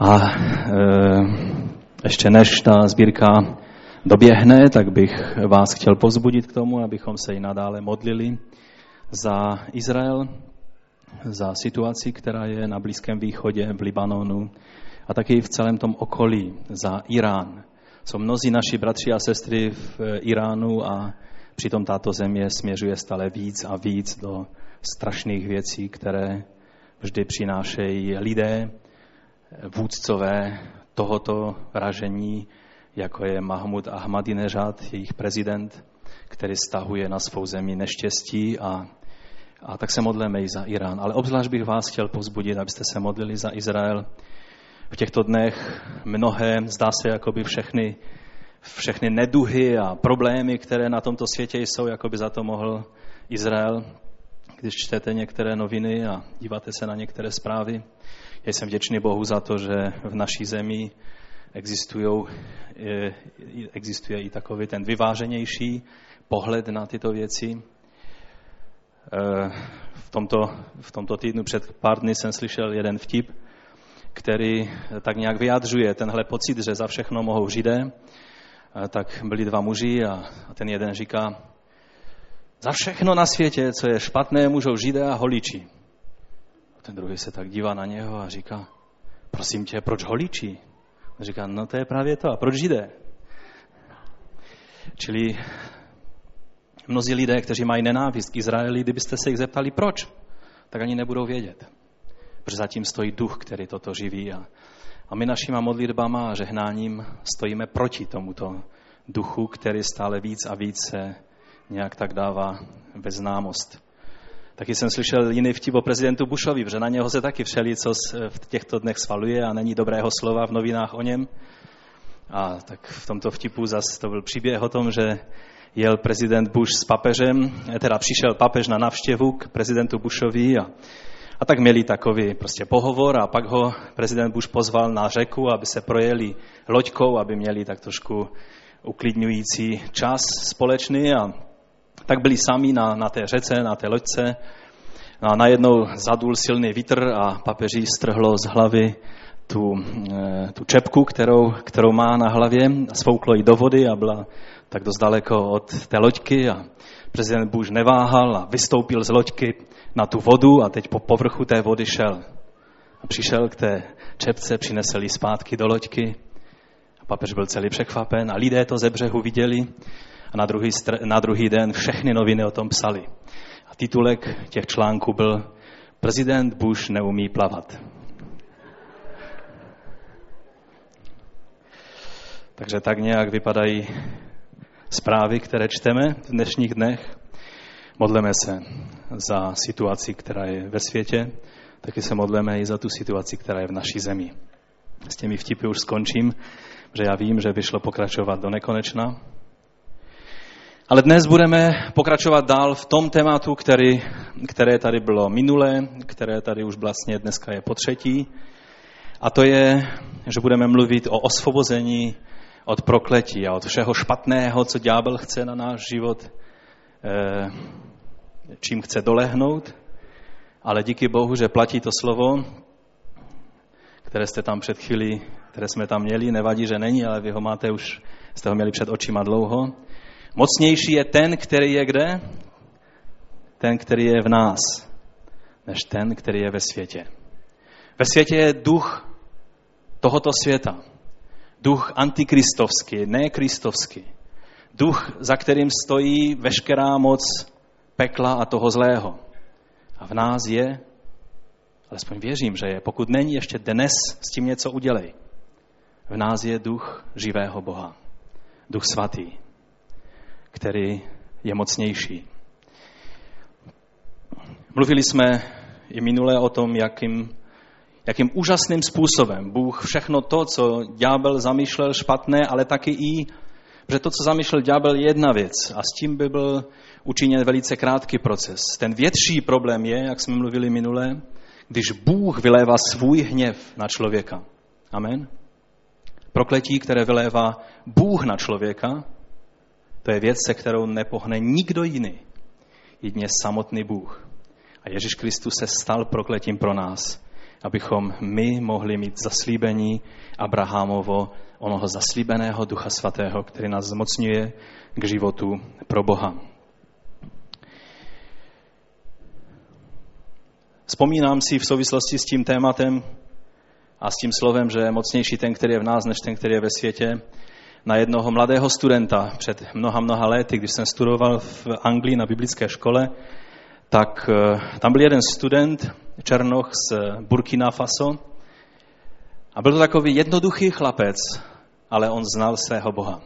A e, ještě než ta sbírka doběhne, tak bych vás chtěl pozbudit k tomu, abychom se i nadále modlili za Izrael, za situaci, která je na Blízkém východě, v Libanonu a taky v celém tom okolí, za Irán. Jsou mnozí naši bratři a sestry v Iránu a přitom tato země směřuje stále víc a víc do strašných věcí, které vždy přinášejí lidé, vůdcové tohoto ražení, jako je Mahmud Ahmadinejad, jejich prezident, který stahuje na svou zemi neštěstí a, a tak se modlíme i za Irán. Ale obzvlášť bych vás chtěl povzbudit, abyste se modlili za Izrael. V těchto dnech mnohé, zdá se, jako by všechny, všechny neduhy a problémy, které na tomto světě jsou, jako by za to mohl Izrael. Když čtete některé noviny a díváte se na některé zprávy, jsem vděčný Bohu za to, že v naší zemi existuje i takový ten vyváženější pohled na tyto věci. Eh, v tomto, v tomto týdnu před pár dny jsem slyšel jeden vtip, který tak nějak vyjadřuje tenhle pocit, že za všechno mohou židé. Eh, tak byli dva muži a ten jeden říká, za všechno na světě, co je špatné, můžou židé a holiči. Ten druhý se tak dívá na něho a říká, prosím tě, proč holiči? A říká, no to je právě to. A proč židé? Čili mnozí lidé, kteří mají nenávist k Izraeli, kdybyste se jich zeptali proč, tak ani nebudou vědět. Protože zatím stojí duch, který toto živí. A, a my našima modlitbama a žehnáním stojíme proti tomuto duchu, který stále víc a víc se nějak tak dává ve známost. Taky jsem slyšel jiný vtip o prezidentu Bushovi, protože na něho se taky všeli, co v těchto dnech svaluje a není dobrého slova v novinách o něm. A tak v tomto vtipu zase to byl příběh o tom, že jel prezident Bush s papežem, teda přišel papež na navštěvu k prezidentu Bushovi a, a tak měli takový prostě pohovor a pak ho prezident Bush pozval na řeku, aby se projeli loďkou, aby měli tak trošku uklidňující čas společný a tak byli sami na, na té řece, na té loďce. A najednou zadul silný vítr a papeží strhlo z hlavy tu, eh, tu čepku, kterou, kterou má na hlavě, svouklo ji do vody a byla tak dost daleko od té loďky a prezident Bush neváhal a vystoupil z loďky na tu vodu a teď po povrchu té vody šel. A přišel k té čepce, přinesl ji zpátky do loďky. A papež byl celý překvapen a lidé to ze břehu viděli a na druhý, na druhý den všechny noviny o tom psali. A titulek těch článků byl Prezident Bush neumí plavat. Takže tak nějak vypadají zprávy, které čteme v dnešních dnech. Modleme se za situaci, která je ve světě, taky se modleme i za tu situaci, která je v naší zemi. S těmi vtipy už skončím, že já vím, že by šlo pokračovat do nekonečna, ale dnes budeme pokračovat dál v tom tématu, který, které tady bylo minulé, které tady už vlastně dneska je po třetí. A to je, že budeme mluvit o osvobození od prokletí a od všeho špatného, co ďábel chce na náš život, eh, čím chce dolehnout. Ale díky Bohu, že platí to slovo, které jste tam před chvíli, které jsme tam měli, nevadí, že není, ale vy ho máte už, jste ho měli před očima dlouho Mocnější je ten, který je kde? Ten, který je v nás, než ten, který je ve světě. Ve světě je duch tohoto světa. Duch antikristovský, ne kristovský. Duch, za kterým stojí veškerá moc pekla a toho zlého. A v nás je, alespoň věřím, že je, pokud není ještě dnes, s tím něco udělej. V nás je duch živého Boha. Duch svatý který je mocnější. Mluvili jsme i minule o tom, jakým, jakým úžasným způsobem Bůh všechno to, co ďábel zamýšlel špatné, ale taky i, že to, co zamýšlel ďábel, je jedna věc. A s tím by byl učiněn velice krátký proces. Ten větší problém je, jak jsme mluvili minule, když Bůh vylévá svůj hněv na člověka. Amen. Prokletí, které vylévá Bůh na člověka, to je věc, se kterou nepohne nikdo jiný, jedině samotný Bůh. A Ježíš Kristus se stal prokletím pro nás. abychom my mohli mít zaslíbení Abrahamovo, onoho zaslíbeného Ducha Svatého, který nás zmocňuje k životu pro Boha. Vzpomínám si v souvislosti s tím tématem a s tím slovem, že je mocnější ten, který je v nás, než ten, který je ve světě, na jednoho mladého studenta před mnoha, mnoha lety, když jsem studoval v Anglii na biblické škole, tak eh, tam byl jeden student, Černoch z Burkina Faso, a byl to takový jednoduchý chlapec, ale on znal svého Boha.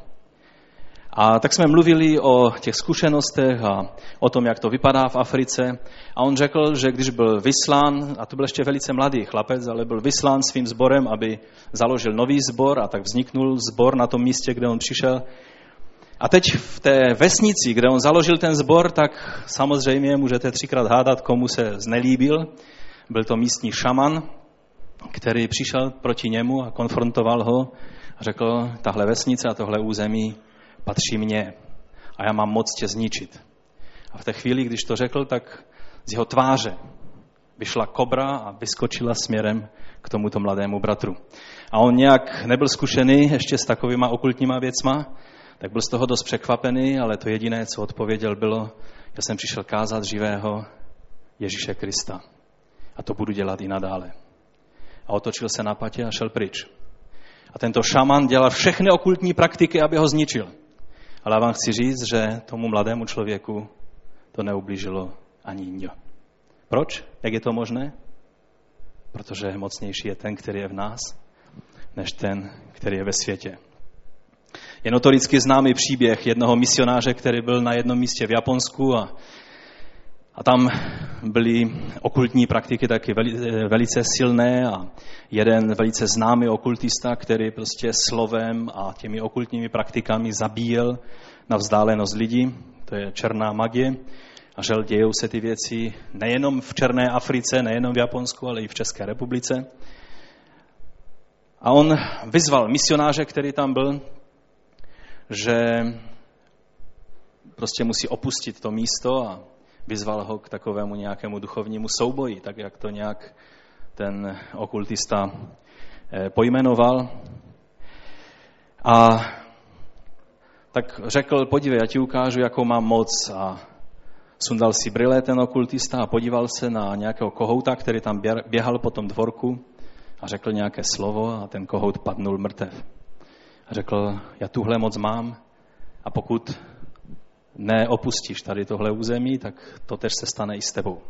A tak jsme mluvili o těch zkušenostech a o tom, jak to vypadá v Africe. A on řekl, že když byl vyslán, a to byl ještě velice mladý chlapec, ale byl vyslán svým sborem, aby založil nový sbor a tak vzniknul sbor na tom místě, kde on přišel. A teď v té vesnici, kde on založil ten sbor, tak samozřejmě můžete třikrát hádat, komu se znelíbil. Byl to místní šaman, který přišel proti němu a konfrontoval ho a řekl, tahle vesnice a tohle území patří mně a já mám moc tě zničit. A v té chvíli, když to řekl, tak z jeho tváře vyšla kobra a vyskočila směrem k tomuto mladému bratru. A on nějak nebyl zkušený ještě s takovýma okultníma věcma, tak byl z toho dost překvapený, ale to jediné, co odpověděl, bylo, já jsem přišel kázat živého Ježíše Krista. A to budu dělat i nadále. A otočil se na patě a šel pryč. A tento šaman dělal všechny okultní praktiky, aby ho zničil. Ale já vám chci říct, že tomu mladému člověku to neublížilo ani ně. Proč? Jak je to možné? Protože mocnější je ten, který je v nás, než ten, který je ve světě. Je notoricky známý příběh jednoho misionáře, který byl na jednom místě v Japonsku a, a tam byly okultní praktiky taky velice silné a jeden velice známý okultista, který prostě slovem a těmi okultními praktikami zabíjel na vzdálenost lidí, to je černá magie. A žel dějou se ty věci nejenom v Černé Africe, nejenom v Japonsku, ale i v České republice. A on vyzval misionáře, který tam byl, že prostě musí opustit to místo a vyzval ho k takovému nějakému duchovnímu souboji, tak jak to nějak ten okultista eh, pojmenoval. A tak řekl, podívej, já ti ukážu, jakou mám moc. A sundal si brýle ten okultista a podíval se na nějakého kohouta, který tam běhal po tom dvorku a řekl nějaké slovo a ten kohout padnul mrtev. A řekl, já tuhle moc mám a pokud neopustíš tady tohle území, tak to tež se stane i s tebou.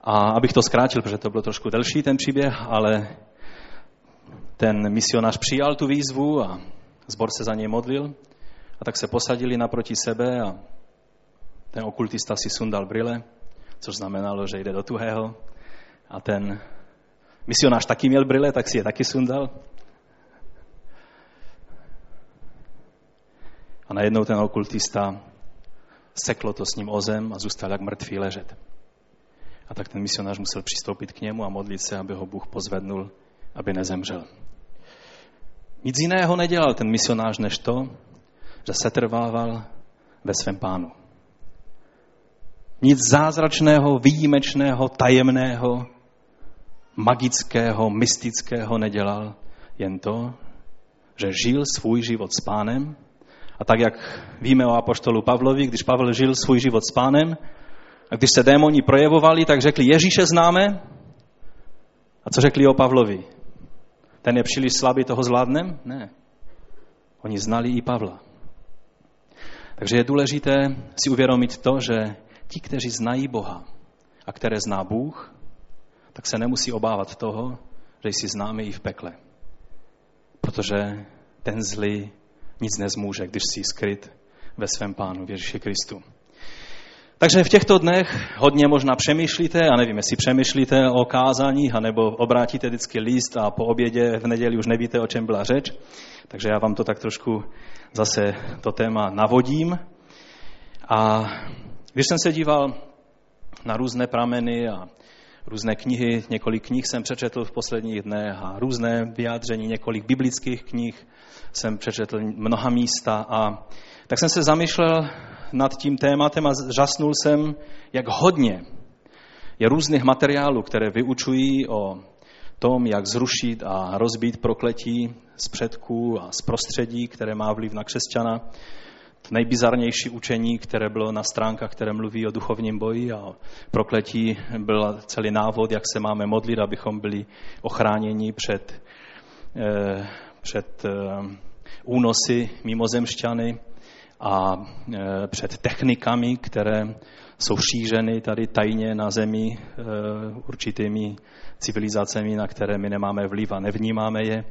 A abych to zkrátil, protože to byl trošku delší ten příběh, ale ten misionář přijal tu výzvu a zbor se za něj modlil a tak se posadili naproti sebe a ten okultista si sundal brýle, což znamenalo, že jde do tuhého a ten misionář taky měl brýle, tak si je taky sundal. A najednou ten okultista seklo to s ním ozem a zůstal jak mrtvý ležet. A tak ten misionář musel přistoupit k němu a modlit se, aby ho Bůh pozvednul, aby nezemřel. Nic jiného nedělal ten misionář než to, že se trvával ve svém pánu. Nic zázračného, výjimečného, tajemného, magického, mystického nedělal, jen to, že žil svůj život s pánem a tak, jak víme o apoštolu Pavlovi, když Pavel žil svůj život s pánem, a když se démoni projevovali, tak řekli, Ježíše známe. A co řekli o Pavlovi? Ten je příliš slabý, toho zvládnem? Ne. Oni znali i Pavla. Takže je důležité si uvědomit to, že ti, kteří znají Boha a které zná Bůh, tak se nemusí obávat toho, že jsi známý i v pekle. Protože ten zlý nic nezmůže, když jsi skryt ve svém Pánu, v Ježíši Kristu. Takže v těchto dnech hodně možná přemýšlíte, a nevím, jestli přemýšlíte o kázáních, anebo obrátíte vždycky líst a po obědě v neděli už nevíte, o čem byla řeč. Takže já vám to tak trošku zase to téma navodím. A když jsem se díval na různé prameny a různé knihy, několik knih jsem přečetl v posledních dnech a různé vyjádření, několik biblických knih jsem přečetl mnoha místa a tak jsem se zamýšlel nad tím tématem a žasnul jsem, jak hodně Je různých materiálů, které vyučují o tom, jak zrušit a rozbít prokletí z předků a z prostředí, které má vliv na křesťana. Nejbizarnější učení, které bylo na stránkách, které mluví o duchovním boji a o prokletí, byl celý návod, jak se máme modlit, abychom byli ochráněni před, eh, před eh, únosy mimozemšťany a eh, před technikami, které jsou šířeny tady tajně na zemi určitými civilizacemi, na které my nemáme vliv a nevnímáme je.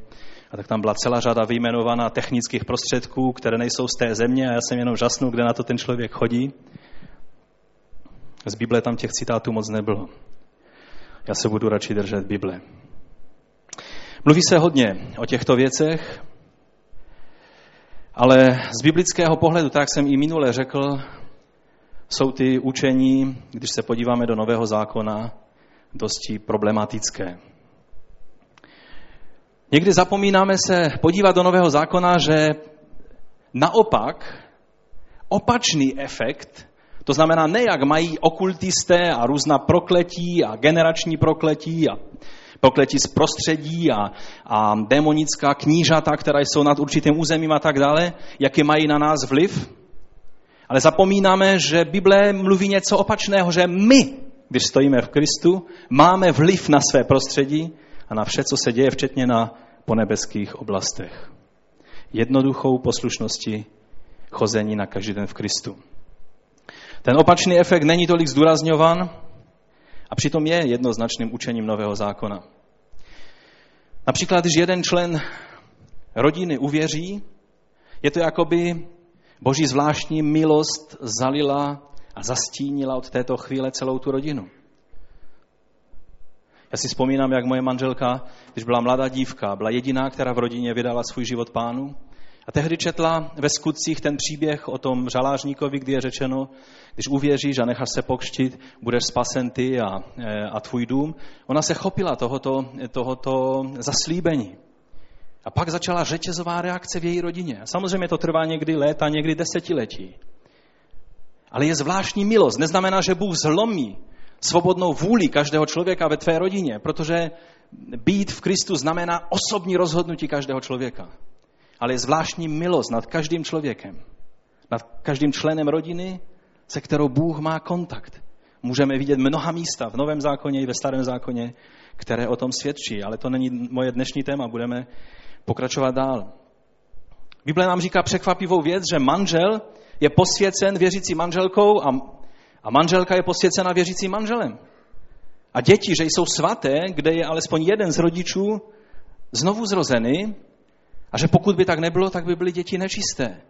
A tak tam byla celá řada vyjmenovaná technických prostředků, které nejsou z té země a já jsem jenom žasnul, kde na to ten člověk chodí. Z Bible tam těch citátů moc nebylo. Já se budu radši držet Bible. Mluví se hodně o těchto věcech, ale z biblického pohledu, tak jsem i minule řekl, jsou ty učení, když se podíváme do Nového zákona, dosti problematické. Někdy zapomínáme se podívat do Nového zákona, že naopak opačný efekt, to znamená ne jak mají okultisté a různá prokletí a generační prokletí a prokletí z prostředí a, a demonická knížata, která jsou nad určitým územím a tak dále, jaký mají na nás vliv. Ale zapomínáme, že Bible mluví něco opačného, že my, když stojíme v Kristu, máme vliv na své prostředí a na vše, co se děje, včetně na ponebeských oblastech. Jednoduchou poslušností chození na každý den v Kristu. Ten opačný efekt není tolik zdůrazňovan a přitom je jednoznačným učením Nového zákona. Například, když jeden člen rodiny uvěří, je to jako by boží zvláštní milost zalila a zastínila od této chvíle celou tu rodinu. Já si vzpomínám, jak moje manželka, když byla mladá dívka, byla jediná, která v rodině vydala svůj život pánu. A tehdy četla ve skutcích ten příběh o tom žalářníkovi, kdy je řečeno, když uvěříš a necháš se pokštit, budeš spasen ty a, a tvůj dům. Ona se chopila tohoto, tohoto zaslíbení. A pak začala řetězová reakce v její rodině. Samozřejmě to trvá někdy léta, někdy desetiletí. Ale je zvláštní milost. Neznamená, že Bůh zlomí svobodnou vůli každého člověka ve tvé rodině, protože být v Kristu znamená osobní rozhodnutí každého člověka. Ale je zvláštní milost nad každým člověkem, nad každým členem rodiny, se kterou Bůh má kontakt. Můžeme vidět mnoha místa v Novém zákoně i ve Starém zákoně, které o tom svědčí, ale to není moje dnešní téma, budeme pokračovat dál. Bible nám říká překvapivou věc, že manžel je posvěcen věřící manželkou a a manželka je posvěcena věřícím manželem. A děti, že jsou svaté, kde je alespoň jeden z rodičů znovu zrozený, a že pokud by tak nebylo, tak by byly děti nečisté.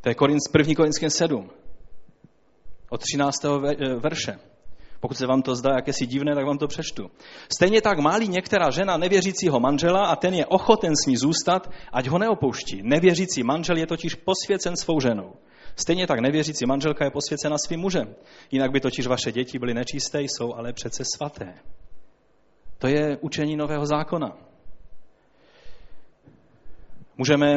To je 1. Korinském 7, od 13. Eh, verše. Pokud se vám to zdá jakési divné, tak vám to přečtu. Stejně tak málí některá žena nevěřícího manžela a ten je ochoten s ní zůstat, ať ho neopouští. Nevěřící manžel je totiž posvěcen svou ženou. Stejně tak nevěřící manželka je posvěcena svým mužem. Jinak by totiž vaše děti byly nečisté, jsou ale přece svaté. To je učení nového zákona. Můžeme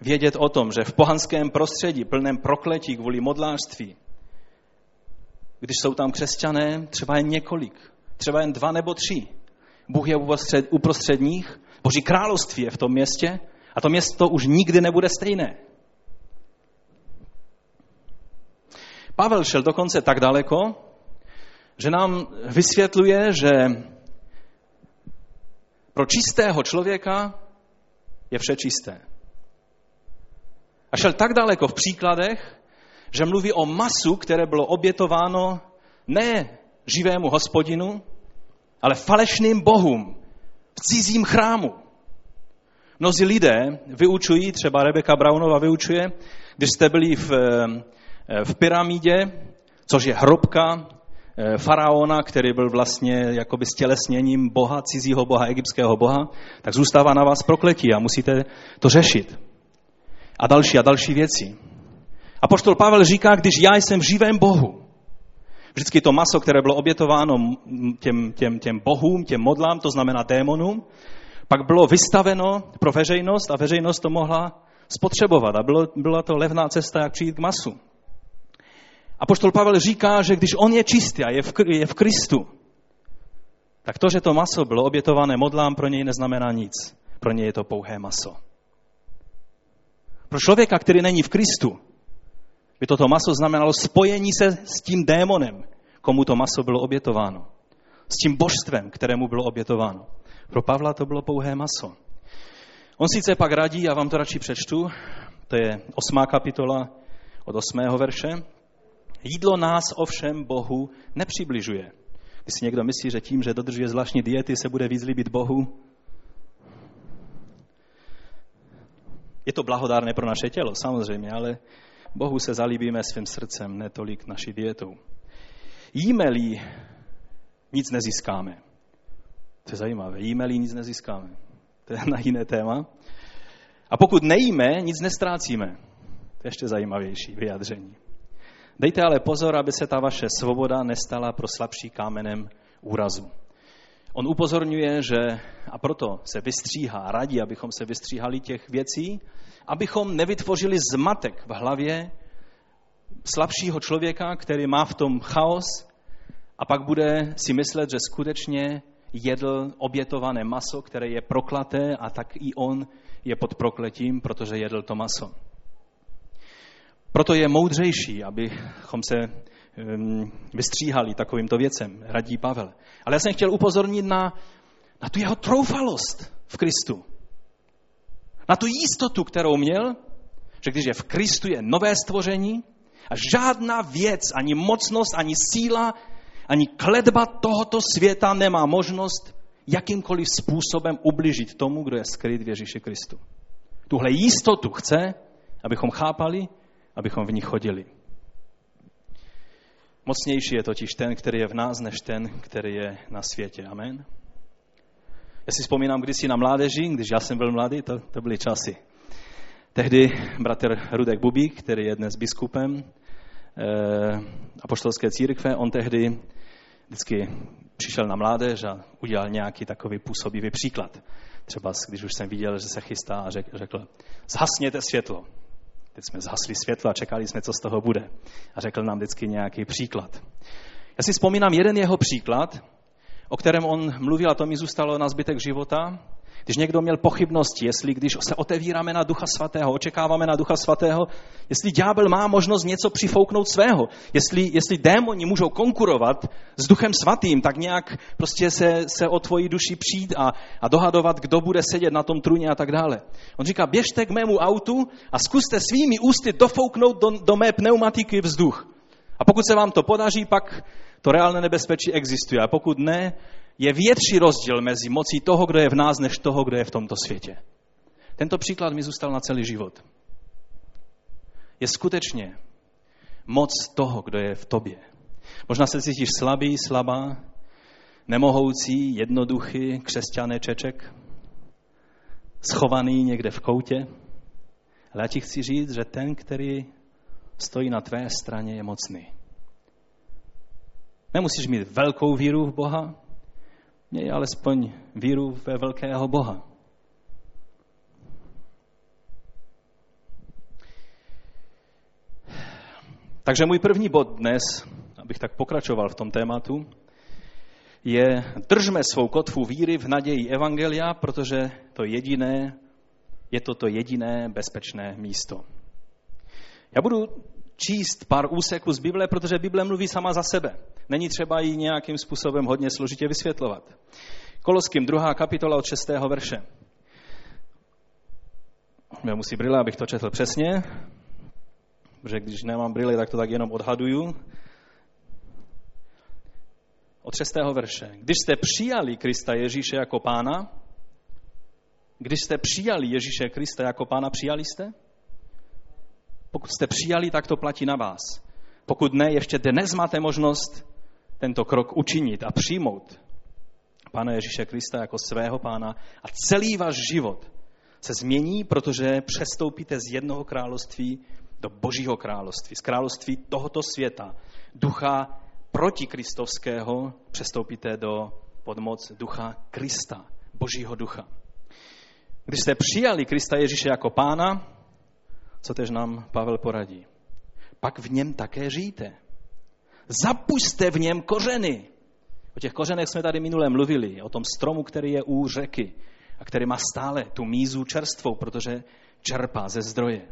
vědět o tom, že v pohanském prostředí, plném prokletí kvůli modlářství, když jsou tam křesťané, třeba jen několik, třeba jen dva nebo tři, Bůh je uprostřed, uprostřed nich, Boží království je v tom městě a to město už nikdy nebude stejné. Pavel šel dokonce tak daleko, že nám vysvětluje, že pro čistého člověka je vše čisté. A šel tak daleko v příkladech, že mluví o masu, které bylo obětováno ne živému hospodinu, ale falešným bohům v cizím chrámu. Mnozí lidé vyučují, třeba Rebeka Braunova vyučuje, když jste byli v v pyramidě, což je hrobka eh, faraona, který byl vlastně jakoby stělesněním boha, cizího boha, egyptského boha, tak zůstává na vás prokletí a musíte to řešit. A další a další věci. A poštol Pavel říká, když já jsem v živém bohu, vždycky to maso, které bylo obětováno těm, těm, těm bohům, těm modlám, to znamená démonům, pak bylo vystaveno pro veřejnost a veřejnost to mohla spotřebovat. A bylo, byla to levná cesta, jak přijít k masu. A poštol Pavel říká, že když on je čistý a je v, je v Kristu, tak to, že to maso bylo obětované modlám, pro něj neznamená nic. Pro něj je to pouhé maso. Pro člověka, který není v Kristu, by toto maso znamenalo spojení se s tím démonem, komu to maso bylo obětováno. S tím božstvem, kterému bylo obětováno. Pro Pavla to bylo pouhé maso. On sice pak radí, já vám to radši přečtu, to je osmá kapitola od osmého verše. Jídlo nás ovšem Bohu nepřibližuje. Když si někdo myslí, že tím, že dodržuje zvláštní diety, se bude víc líbit Bohu, je to blahodárné pro naše tělo, samozřejmě, ale Bohu se zalíbíme svým srdcem, netolik naší dietou. Jíme-li, nic nezískáme. To je zajímavé. Jíme-li, nic nezískáme. To je na jiné téma. A pokud nejíme, nic nestrácíme. To je ještě zajímavější vyjádření. Dejte ale pozor, aby se ta vaše svoboda nestala pro slabší kámenem úrazu. On upozorňuje, že a proto se vystříhá, radí, abychom se vystříhali těch věcí, abychom nevytvořili zmatek v hlavě slabšího člověka, který má v tom chaos a pak bude si myslet, že skutečně jedl obětované maso, které je proklaté a tak i on je pod prokletím, protože jedl to maso. Proto je moudřejší, abychom se vystříhali takovýmto věcem, radí Pavel. Ale já jsem chtěl upozornit na, na tu jeho troufalost v Kristu. Na tu jistotu, kterou měl, že když je v Kristu, je nové stvoření a žádná věc, ani mocnost, ani síla, ani kledba tohoto světa nemá možnost jakýmkoliv způsobem ubližit tomu, kdo je skryt v Ježíši Kristu. Tuhle jistotu chce, abychom chápali, abychom v ní chodili. Mocnější je totiž ten, který je v nás, než ten, který je na světě. Amen. Já si vzpomínám kdysi na mládeži, když já jsem byl mladý, to, to byly časy. Tehdy bratr Rudek Bubík, který je dnes biskupem eh, apoštolské církve, on tehdy vždycky přišel na mládež a udělal nějaký takový působivý příklad. Třeba když už jsem viděl, že se chystá a řekl, řekl zhasněte světlo. Teď jsme zhasli světlo a čekali jsme, co z toho bude. A řekl nám vždycky nějaký příklad. Já si vzpomínám jeden jeho příklad, o kterém on mluvil, a to mi zůstalo na zbytek života, když někdo měl pochybnosti, jestli když se otevíráme na Ducha Svatého, očekáváme na Ducha Svatého, jestli ďábel má možnost něco přifouknout svého, jestli, jestli démoni můžou konkurovat s Duchem Svatým, tak nějak prostě se, se o tvoji duši přijít a, a dohadovat, kdo bude sedět na tom trůně a tak dále. On říká, běžte k mému autu a zkuste svými ústy dofouknout do, do mé pneumatiky vzduch. A pokud se vám to podaří, pak to reálné nebezpečí existuje. A pokud ne, je větší rozdíl mezi mocí toho, kdo je v nás, než toho, kdo je v tomto světě. Tento příklad mi zůstal na celý život. Je skutečně moc toho, kdo je v tobě. Možná se cítíš slabý, slabá, nemohoucí, jednoduchý křesťané Čeček, schovaný někde v koutě. Ale já ti chci říct, že ten, který stojí na tvé straně, je mocný. Nemusíš mít velkou víru v Boha, měj alespoň víru ve velkého Boha. Takže můj první bod dnes, abych tak pokračoval v tom tématu, je držme svou kotvu víry v naději Evangelia, protože to jediné, je to to jediné bezpečné místo. Já budu číst pár úseků z Bible, protože Bible mluví sama za sebe. Není třeba ji nějakým způsobem hodně složitě vysvětlovat. Koloským druhá kapitola od 6. verše. Já musí brýle, abych to četl přesně, protože když nemám brýle, tak to tak jenom odhaduju. Od 6. verše. Když jste přijali Krista Ježíše jako pána, když jste přijali Ježíše Krista jako pána, přijali jste? Pokud jste přijali, tak to platí na vás. Pokud ne, ještě dnes máte možnost tento krok učinit a přijmout Pána Ježíše Krista jako svého pána a celý váš život se změní, protože přestoupíte z jednoho království do božího království, z království tohoto světa, ducha protikristovského, přestoupíte do podmoc ducha Krista, božího ducha. Když jste přijali Krista Ježíše jako pána, co tež nám Pavel poradí. Pak v něm také žijte. Zapuste v něm kořeny. O těch kořenech jsme tady minule mluvili, o tom stromu, který je u řeky a který má stále tu mízu čerstvou, protože čerpá ze zdroje.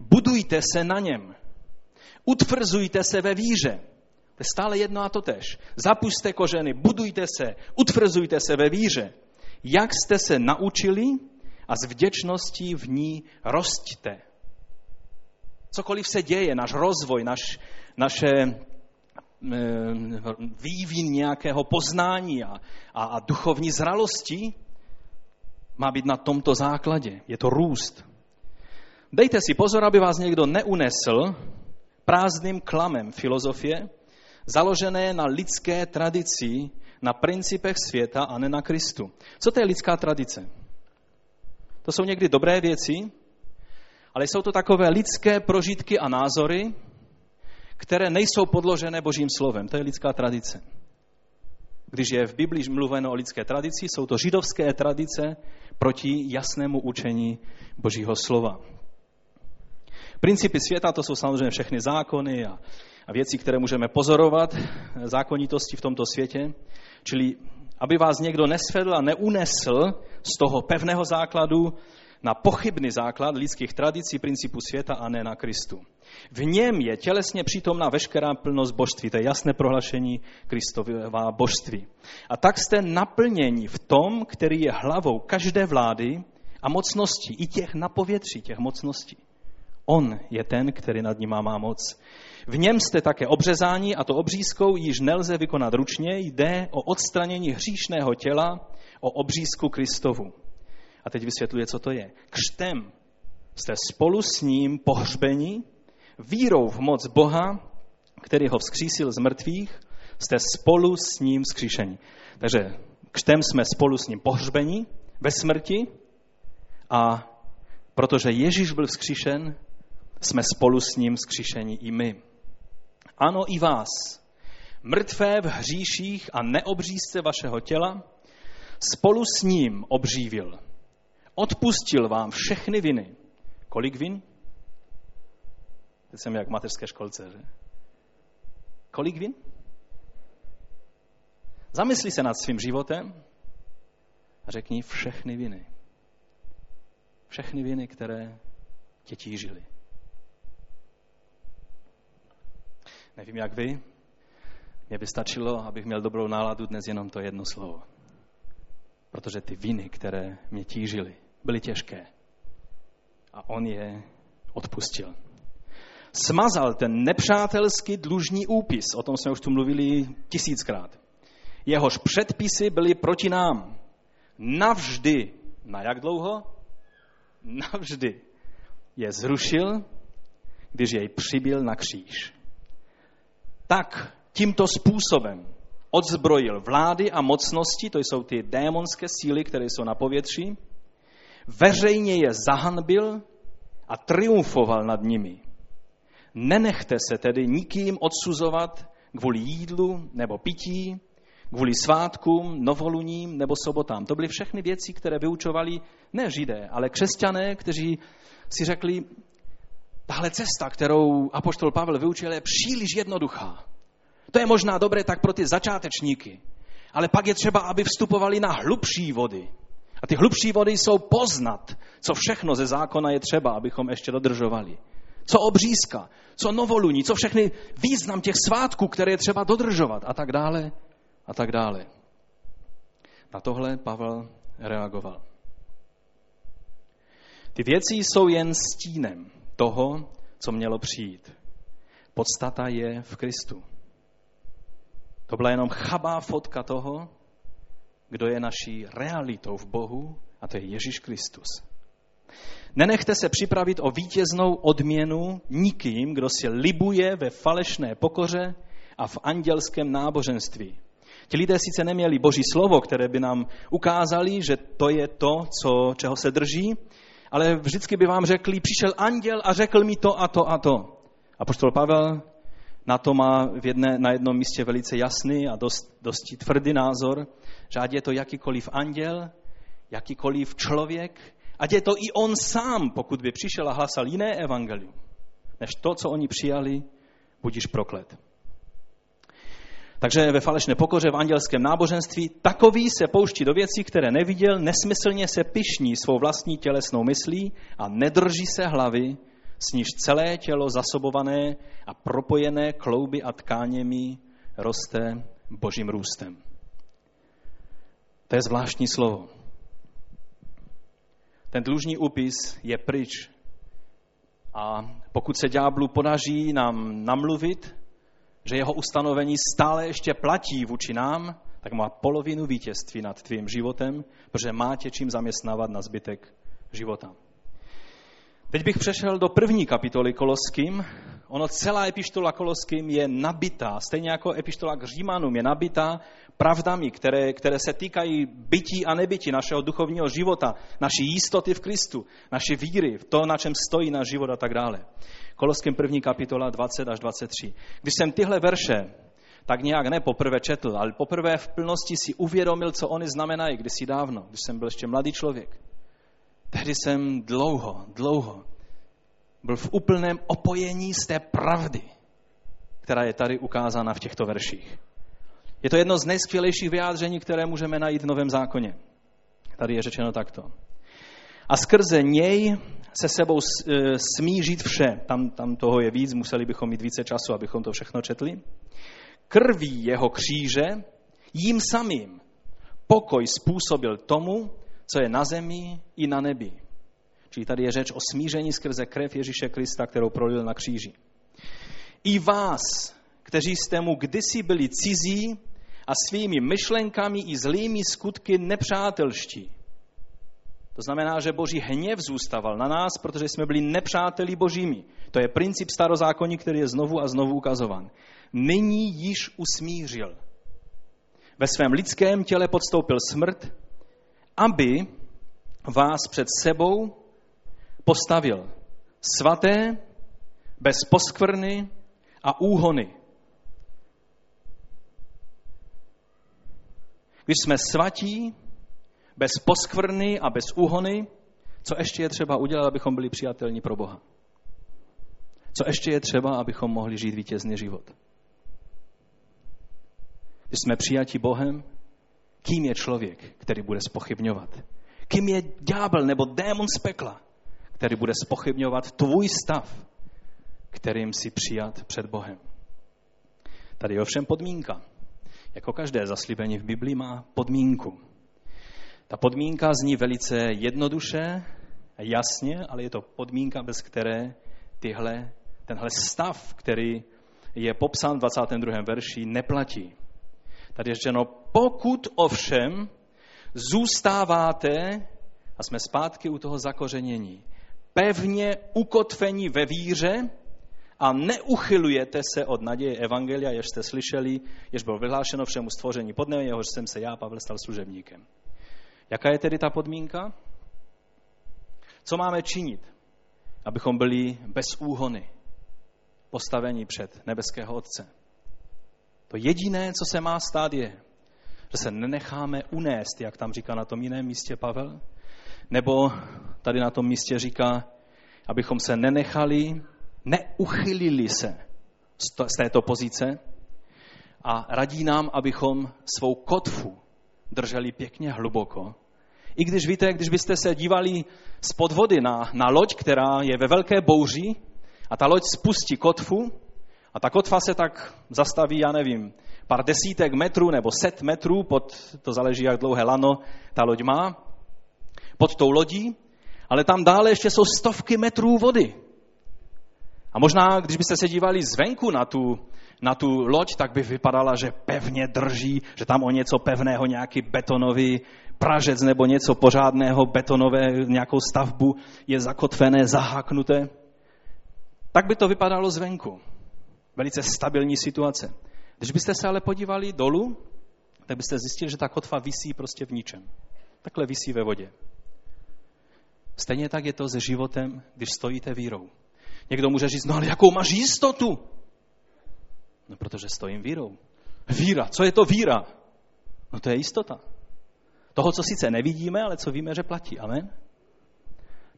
Budujte se na něm. Utvrzujte se ve víře. To je stále jedno a to tež. Zapuste kořeny, budujte se, utvrzujte se ve víře. Jak jste se naučili a s vděčností v ní rostte. Cokoliv se děje, náš rozvoj, naš, naše vývin nějakého poznání a, a, a duchovní zralosti má být na tomto základě. Je to růst. Dejte si pozor, aby vás někdo neunesl prázdným klamem filozofie, založené na lidské tradici, na principech světa a ne na Kristu. Co to je lidská tradice? To jsou někdy dobré věci, ale jsou to takové lidské prožitky a názory, které nejsou podložené Božím slovem. To je lidská tradice. Když je v Biblii mluveno o lidské tradici, jsou to židovské tradice proti jasnému učení Božího slova. Principy světa to jsou samozřejmě všechny zákony a, a věci, které můžeme pozorovat, zákonitosti v tomto světě. Čili aby vás někdo nesvedl a neunesl z toho pevného základu na pochybný základ lidských tradicí, principů světa a ne na Kristu. V něm je tělesně přítomná veškerá plnost božství. To je jasné prohlašení Kristová božství. A tak jste naplněni v tom, který je hlavou každé vlády a mocnosti, i těch na povětří, těch mocností. On je ten, který nad ním má moc. V něm jste také obřezání a to obřízkou již nelze vykonat ručně, jde o odstranění hříšného těla, o obřízku Kristovu. A teď vysvětluje, co to je. Křtem jste spolu s ním pohřbení, vírou v moc Boha, který ho vzkřísil z mrtvých, jste spolu s ním vzkříšení. Takže křtem jsme spolu s ním pohřbení ve smrti a protože Ježíš byl vzkříšen, jsme spolu s ním vzkříšení i my. Ano, i vás, mrtvé v hříších a neobřízce vašeho těla, spolu s ním obřívil. Odpustil vám všechny viny. Kolik vin? Teď jsem jak v mateřské školce, že? Kolik vin? Zamysli se nad svým životem a řekni všechny viny. Všechny viny, které tě tížily. Nevím, jak vy. Mně by stačilo, abych měl dobrou náladu dnes jenom to jedno slovo. Protože ty viny, které mě tížily, byly těžké. A on je odpustil. Smazal ten nepřátelský dlužní úpis, o tom jsme už tu mluvili tisíckrát. Jehož předpisy byly proti nám. Navždy. Na jak dlouho? Navždy. Je zrušil, když jej přibil na kříž tak tímto způsobem odzbrojil vlády a mocnosti, to jsou ty démonské síly, které jsou na povětří, veřejně je zahanbil a triumfoval nad nimi. Nenechte se tedy nikým odsuzovat kvůli jídlu nebo pití, kvůli svátkům, novoluním nebo sobotám. To byly všechny věci, které vyučovali ne židé, ale křesťané, kteří si řekli, tahle cesta, kterou apoštol Pavel vyučil, je příliš jednoduchá. To je možná dobré tak pro ty začátečníky, ale pak je třeba, aby vstupovali na hlubší vody. A ty hlubší vody jsou poznat, co všechno ze zákona je třeba, abychom ještě dodržovali. Co obřízka, co novoluní, co všechny význam těch svátků, které je třeba dodržovat a tak dále a tak dále. Na tohle Pavel reagoval. Ty věci jsou jen stínem toho, co mělo přijít. Podstata je v Kristu. To byla jenom chabá fotka toho, kdo je naší realitou v Bohu, a to je Ježíš Kristus. Nenechte se připravit o vítěznou odměnu nikým, kdo si libuje ve falešné pokoře a v andělském náboženství. Ti lidé sice neměli boží slovo, které by nám ukázali, že to je to, co, čeho se drží, ale vždycky by vám řekli, přišel anděl a řekl mi to a to a to. A poštol Pavel na to má v jedné, na jednom místě velice jasný a dost, dosti tvrdý názor, ať je to jakýkoliv anděl, jakýkoliv člověk, ať je to i on sám, pokud by přišel a hlasal jiné evangelium, než to, co oni přijali, budíš proklet. Takže ve falešné pokoře v andělském náboženství takový se pouští do věcí, které neviděl, nesmyslně se pišní svou vlastní tělesnou myslí a nedrží se hlavy, s níž celé tělo zasobované a propojené klouby a tkáněmi roste božím růstem. To je zvláštní slovo. Ten dlužní úpis je pryč. A pokud se ďáblu podaří nám namluvit, že jeho ustanovení stále ještě platí vůči nám, tak má polovinu vítězství nad tvým životem, protože má tě čím zaměstnávat na zbytek života. Teď bych přešel do první kapitoly Koloským. Ono celá epištola Koloským je nabitá, stejně jako epištola k Římanům je nabitá pravdami, které, které se týkají bytí a nebytí našeho duchovního života, naší jistoty v Kristu, naší víry, v to, na čem stojí náš život a tak dále. Koloským první kapitola 20 až 23. Když jsem tyhle verše tak nějak ne poprvé četl, ale poprvé v plnosti si uvědomil, co oni znamenají kdysi dávno, když jsem byl ještě mladý člověk. Tehdy jsem dlouho, dlouho byl v úplném opojení z té pravdy, která je tady ukázána v těchto verších. Je to jedno z nejskvělejších vyjádření, které můžeme najít v Novém zákoně. Tady je řečeno takto. A skrze něj se sebou e, smí žít vše. Tam, tam toho je víc, museli bychom mít více času, abychom to všechno četli. Krví jeho kříže jím samým pokoj způsobil tomu, co je na zemi i na nebi. Čili tady je řeč o smíření skrze krev Ježíše Krista, kterou prolil na kříži. I vás, kteří jste mu kdysi byli cizí a svými myšlenkami i zlými skutky nepřátelští. To znamená, že boží hněv zůstával na nás, protože jsme byli nepřáteli božími. To je princip starozákonní, který je znovu a znovu ukazovan. Nyní již usmířil. Ve svém lidském těle podstoupil smrt, aby vás před sebou postavil svaté, bez poskvrny a úhony. Když jsme svatí, bez poskvrny a bez úhony, co ještě je třeba udělat, abychom byli přijatelní pro Boha? Co ještě je třeba, abychom mohli žít vítězný život? Když jsme přijati Bohem, kým je člověk, který bude spochybňovat? Kým je ďábel nebo démon z pekla, který bude spochybňovat tvůj stav, kterým si přijat před Bohem? Tady je ovšem podmínka. Jako každé zaslíbení v Biblii má podmínku. Ta podmínka zní velice jednoduše jasně, ale je to podmínka, bez které tyhle, tenhle stav, který je popsán v 22. verši, neplatí. Tady je řečeno, pokud ovšem zůstáváte, a jsme zpátky u toho zakořenění, pevně ukotvení ve víře a neuchylujete se od naděje Evangelia, jež jste slyšeli, jež bylo vyhlášeno všemu stvoření pod nebem, jehož jsem se já, Pavel, stal služebníkem. Jaká je tedy ta podmínka? Co máme činit, abychom byli bez úhony, postavení před nebeského Otce? To jediné, co se má stát, je, že se nenecháme unést, jak tam říká na tom jiném místě Pavel, nebo tady na tom místě říká, abychom se nenechali, neuchylili se z této pozice a radí nám, abychom svou kotvu drželi pěkně hluboko. I když víte, když byste se dívali z podvody na, na loď, která je ve velké bouři a ta loď spustí kotvu a ta kotva se tak zastaví, já nevím, pár desítek metrů nebo set metrů, pod, to záleží, jak dlouhé lano ta loď má, pod tou lodí, ale tam dále ještě jsou stovky metrů vody. A možná, když byste se dívali zvenku na tu, na tu loď, tak by vypadala, že pevně drží, že tam o něco pevného, nějaký betonový pražec nebo něco pořádného, betonové, nějakou stavbu je zakotvené, zaháknuté. Tak by to vypadalo zvenku. Velice stabilní situace. Když byste se ale podívali dolů, tak byste zjistili, že ta kotva visí prostě v ničem. Takhle visí ve vodě. Stejně tak je to se životem, když stojíte vírou. Někdo může říct, no ale jakou máš jistotu? No protože stojím vírou. Víra, co je to víra? No to je jistota. Toho, co sice nevidíme, ale co víme, že platí. Amen?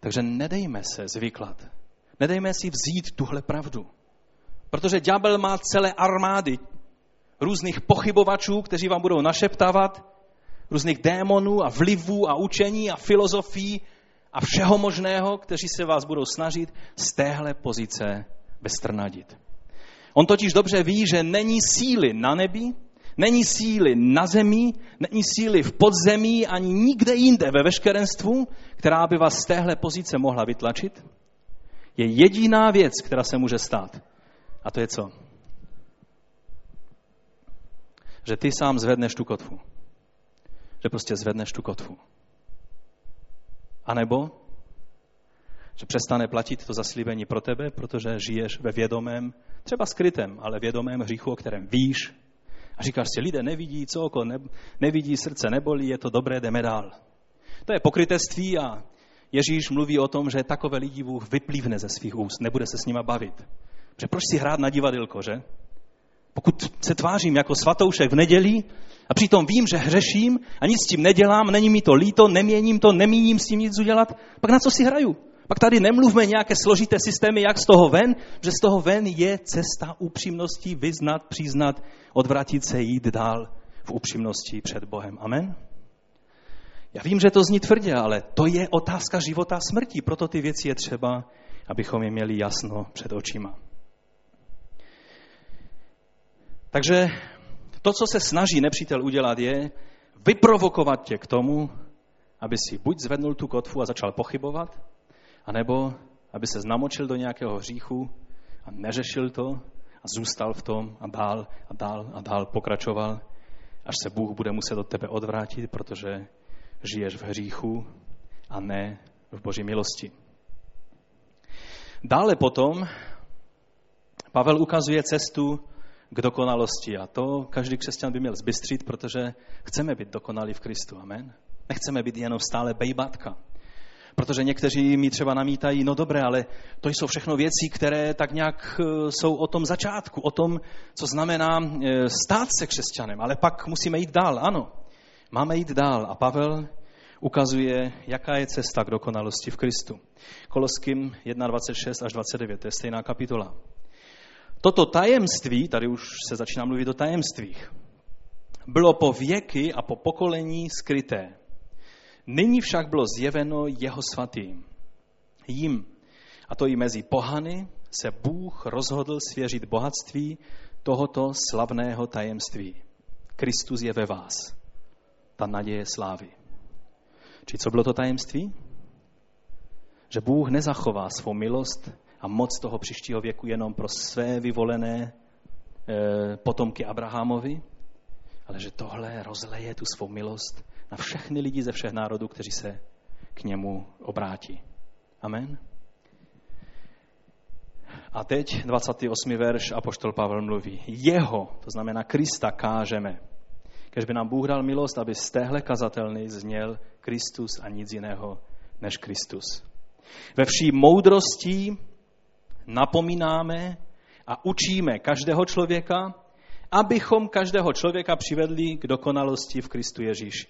Takže nedejme se zvyklad. Nedejme si vzít tuhle pravdu. Protože ďábel má celé armády různých pochybovačů, kteří vám budou našeptávat, různých démonů a vlivů a učení a filozofií a všeho možného, kteří se vás budou snažit z téhle pozice bestrnadit. On totiž dobře ví, že není síly na nebi, není síly na zemi, není síly v podzemí ani nikde jinde ve veškerenstvu, která by vás z téhle pozice mohla vytlačit. Je jediná věc, která se může stát. A to je co? Že ty sám zvedneš tu kotvu. Že prostě zvedneš tu kotvu. A nebo, že přestane platit to zaslíbení pro tebe, protože žiješ ve vědomém, třeba skrytém, ale vědomém hříchu, o kterém víš. A říkáš si, lidé nevidí, co oko ne, nevidí, srdce nebolí, je to dobré, jdeme dál. To je pokrytectví a Ježíš mluví o tom, že takové lidi Bůh vyplývne ze svých úst, nebude se s nima bavit. Že proč si hrát na divadilko, že? Pokud se tvářím jako svatoušek v neděli a přitom vím, že hřeším a nic s tím nedělám, není mi to líto, neměním to, nemíním s tím nic udělat, pak na co si hraju? Pak tady nemluvme nějaké složité systémy, jak z toho ven, že z toho ven je cesta upřímnosti vyznat, přiznat, odvratit se, jít dál v upřímnosti před Bohem. Amen? Já vím, že to zní tvrdě, ale to je otázka života a smrti, proto ty věci je třeba, abychom je měli jasno před očima. Takže to, co se snaží nepřítel udělat, je vyprovokovat tě k tomu, aby si buď zvednul tu kotvu a začal pochybovat, anebo aby se znamočil do nějakého hříchu a neřešil to a zůstal v tom a dál a dál a dál pokračoval, až se Bůh bude muset od tebe odvrátit, protože žiješ v hříchu a ne v boží milosti. Dále potom Pavel ukazuje cestu k dokonalosti a to každý křesťan by měl zbystřit, protože chceme být dokonalí v Kristu. Amen. Nechceme být jenom stále bejbatka. Protože někteří mi třeba namítají, no dobré, ale to jsou všechno věci, které tak nějak e, jsou o tom začátku, o tom, co znamená e, stát se křesťanem, ale pak musíme jít dál. Ano, máme jít dál. A Pavel ukazuje, jaká je cesta k dokonalosti v Kristu. Koloským 1.26 až 29, to je stejná kapitola. Toto tajemství, tady už se začíná mluvit o tajemstvích, bylo po věky a po pokolení skryté. Nyní však bylo zjeveno jeho svatým. Jim, a to i mezi pohany, se Bůh rozhodl svěřit bohatství tohoto slavného tajemství. Kristus je ve vás. Ta naděje slávy. Či co bylo to tajemství? Že Bůh nezachová svou milost a moc toho příštího věku jenom pro své vyvolené e, potomky Abrahamovi, ale že tohle rozleje tu svou milost na všechny lidi ze všech národů, kteří se k němu obrátí. Amen. A teď 28. verš Apoštol Pavel mluví. Jeho, to znamená Krista, kážeme. Kež by nám Bůh dal milost, aby z téhle kazatelny zněl Kristus a nic jiného než Kristus. Ve vší moudrosti napomínáme a učíme každého člověka, abychom každého člověka přivedli k dokonalosti v Kristu Ježíši.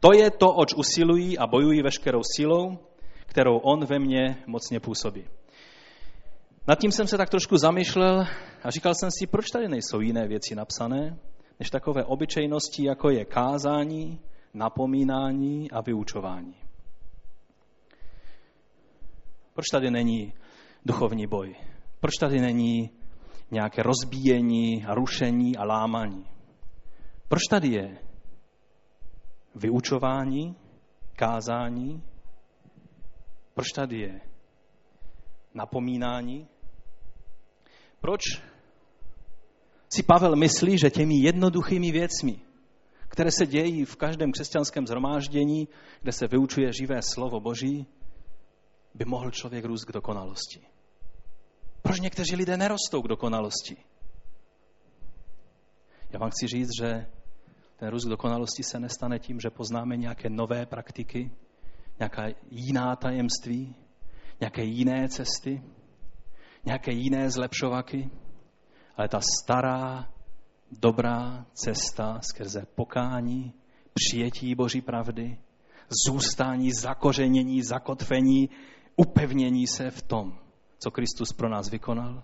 To je to, oč usilují a bojují veškerou silou, kterou on ve mně mocně působí. Nad tím jsem se tak trošku zamýšlel a říkal jsem si, proč tady nejsou jiné věci napsané, než takové obyčejnosti, jako je kázání, napomínání a vyučování. Proč tady není duchovní boj? Proč tady není nějaké rozbíjení a rušení a lámání? Proč tady je vyučování, kázání? Proč tady je napomínání? Proč si Pavel myslí, že těmi jednoduchými věcmi, které se dějí v každém křesťanském zhromáždění, kde se vyučuje živé slovo Boží, by mohl člověk růst k dokonalosti. Proč někteří lidé nerostou k dokonalosti? Já vám chci říct, že ten růst k dokonalosti se nestane tím, že poznáme nějaké nové praktiky, nějaká jiná tajemství, nějaké jiné cesty, nějaké jiné zlepšovaky, ale ta stará, dobrá cesta skrze pokání, přijetí Boží pravdy, zůstání, zakořenění, zakotvení, upevnění se v tom, co Kristus pro nás vykonal,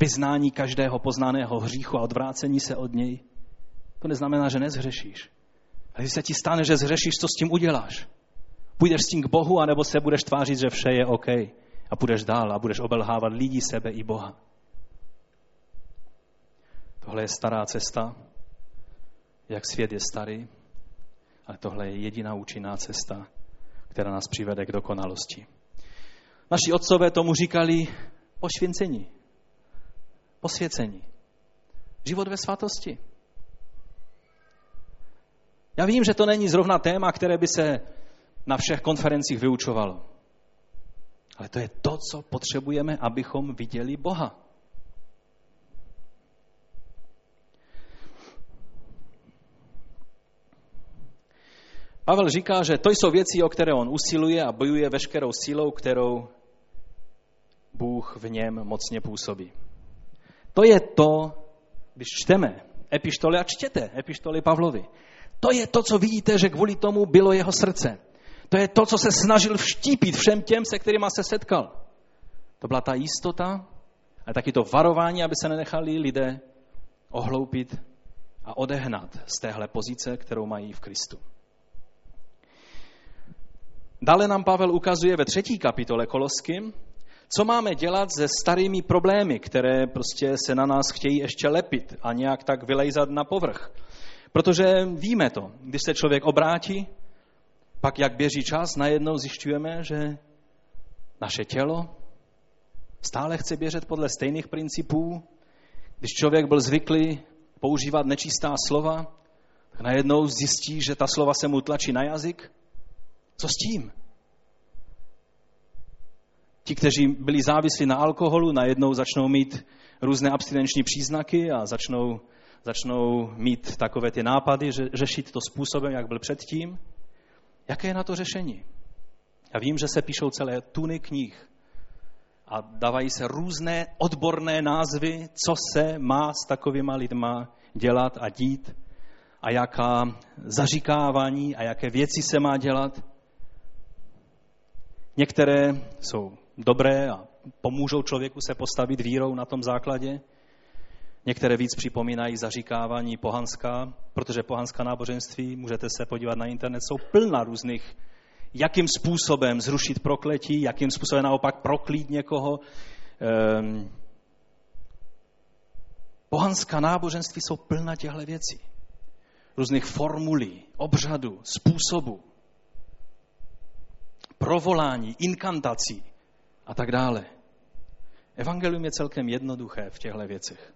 vyznání každého poznaného hříchu a odvrácení se od něj, to neznamená, že nezhřešíš. Ale když se ti stane, že zhřešíš, co s tím uděláš? Půjdeš s tím k Bohu, anebo se budeš tvářit, že vše je OK a půjdeš dál a budeš obelhávat lidi, sebe i Boha. Tohle je stará cesta, jak svět je starý, ale tohle je jediná účinná cesta, která nás přivede k dokonalosti. Naši otcové tomu říkali pošvěcení, posvěcení. Život ve svatosti. Já vím, že to není zrovna téma, které by se na všech konferencích vyučovalo. Ale to je to, co potřebujeme, abychom viděli Boha. Pavel říká, že to jsou věci, o které on usiluje a bojuje veškerou sílou, kterou Bůh v něm mocně působí. To je to, když čteme epištoly a čtěte epištoly Pavlovi. To je to, co vidíte, že kvůli tomu bylo jeho srdce. To je to, co se snažil vštípit všem těm, se kterými se setkal. To byla ta jistota a taky to varování, aby se nenechali lidé ohloupit a odehnat z téhle pozice, kterou mají v Kristu. Dále nám Pavel ukazuje ve třetí kapitole Koloským, co máme dělat se starými problémy, které prostě se na nás chtějí ještě lepit a nějak tak vylejzat na povrch. Protože víme to, když se člověk obrátí, pak jak běží čas, najednou zjišťujeme, že naše tělo stále chce běžet podle stejných principů. Když člověk byl zvyklý používat nečistá slova, tak najednou zjistí, že ta slova se mu tlačí na jazyk. Co s tím? Ti, kteří byli závislí na alkoholu, najednou začnou mít různé abstinenční příznaky a začnou, začnou mít takové ty nápady, že řešit to způsobem, jak byl předtím. Jaké je na to řešení? Já vím, že se píšou celé tuny knih a dávají se různé odborné názvy, co se má s takovýma lidma dělat a dít a jaká zaříkávání a jaké věci se má dělat. Některé jsou dobré a pomůžou člověku se postavit vírou na tom základě. Některé víc připomínají zaříkávání pohanská, protože pohanská náboženství, můžete se podívat na internet, jsou plná různých, jakým způsobem zrušit prokletí, jakým způsobem naopak proklít někoho. Ehm, pohanská náboženství jsou plná těchto věcí. Různých formulí, obřadů, způsobů, provolání, inkantací a tak dále. Evangelium je celkem jednoduché v těchto věcech.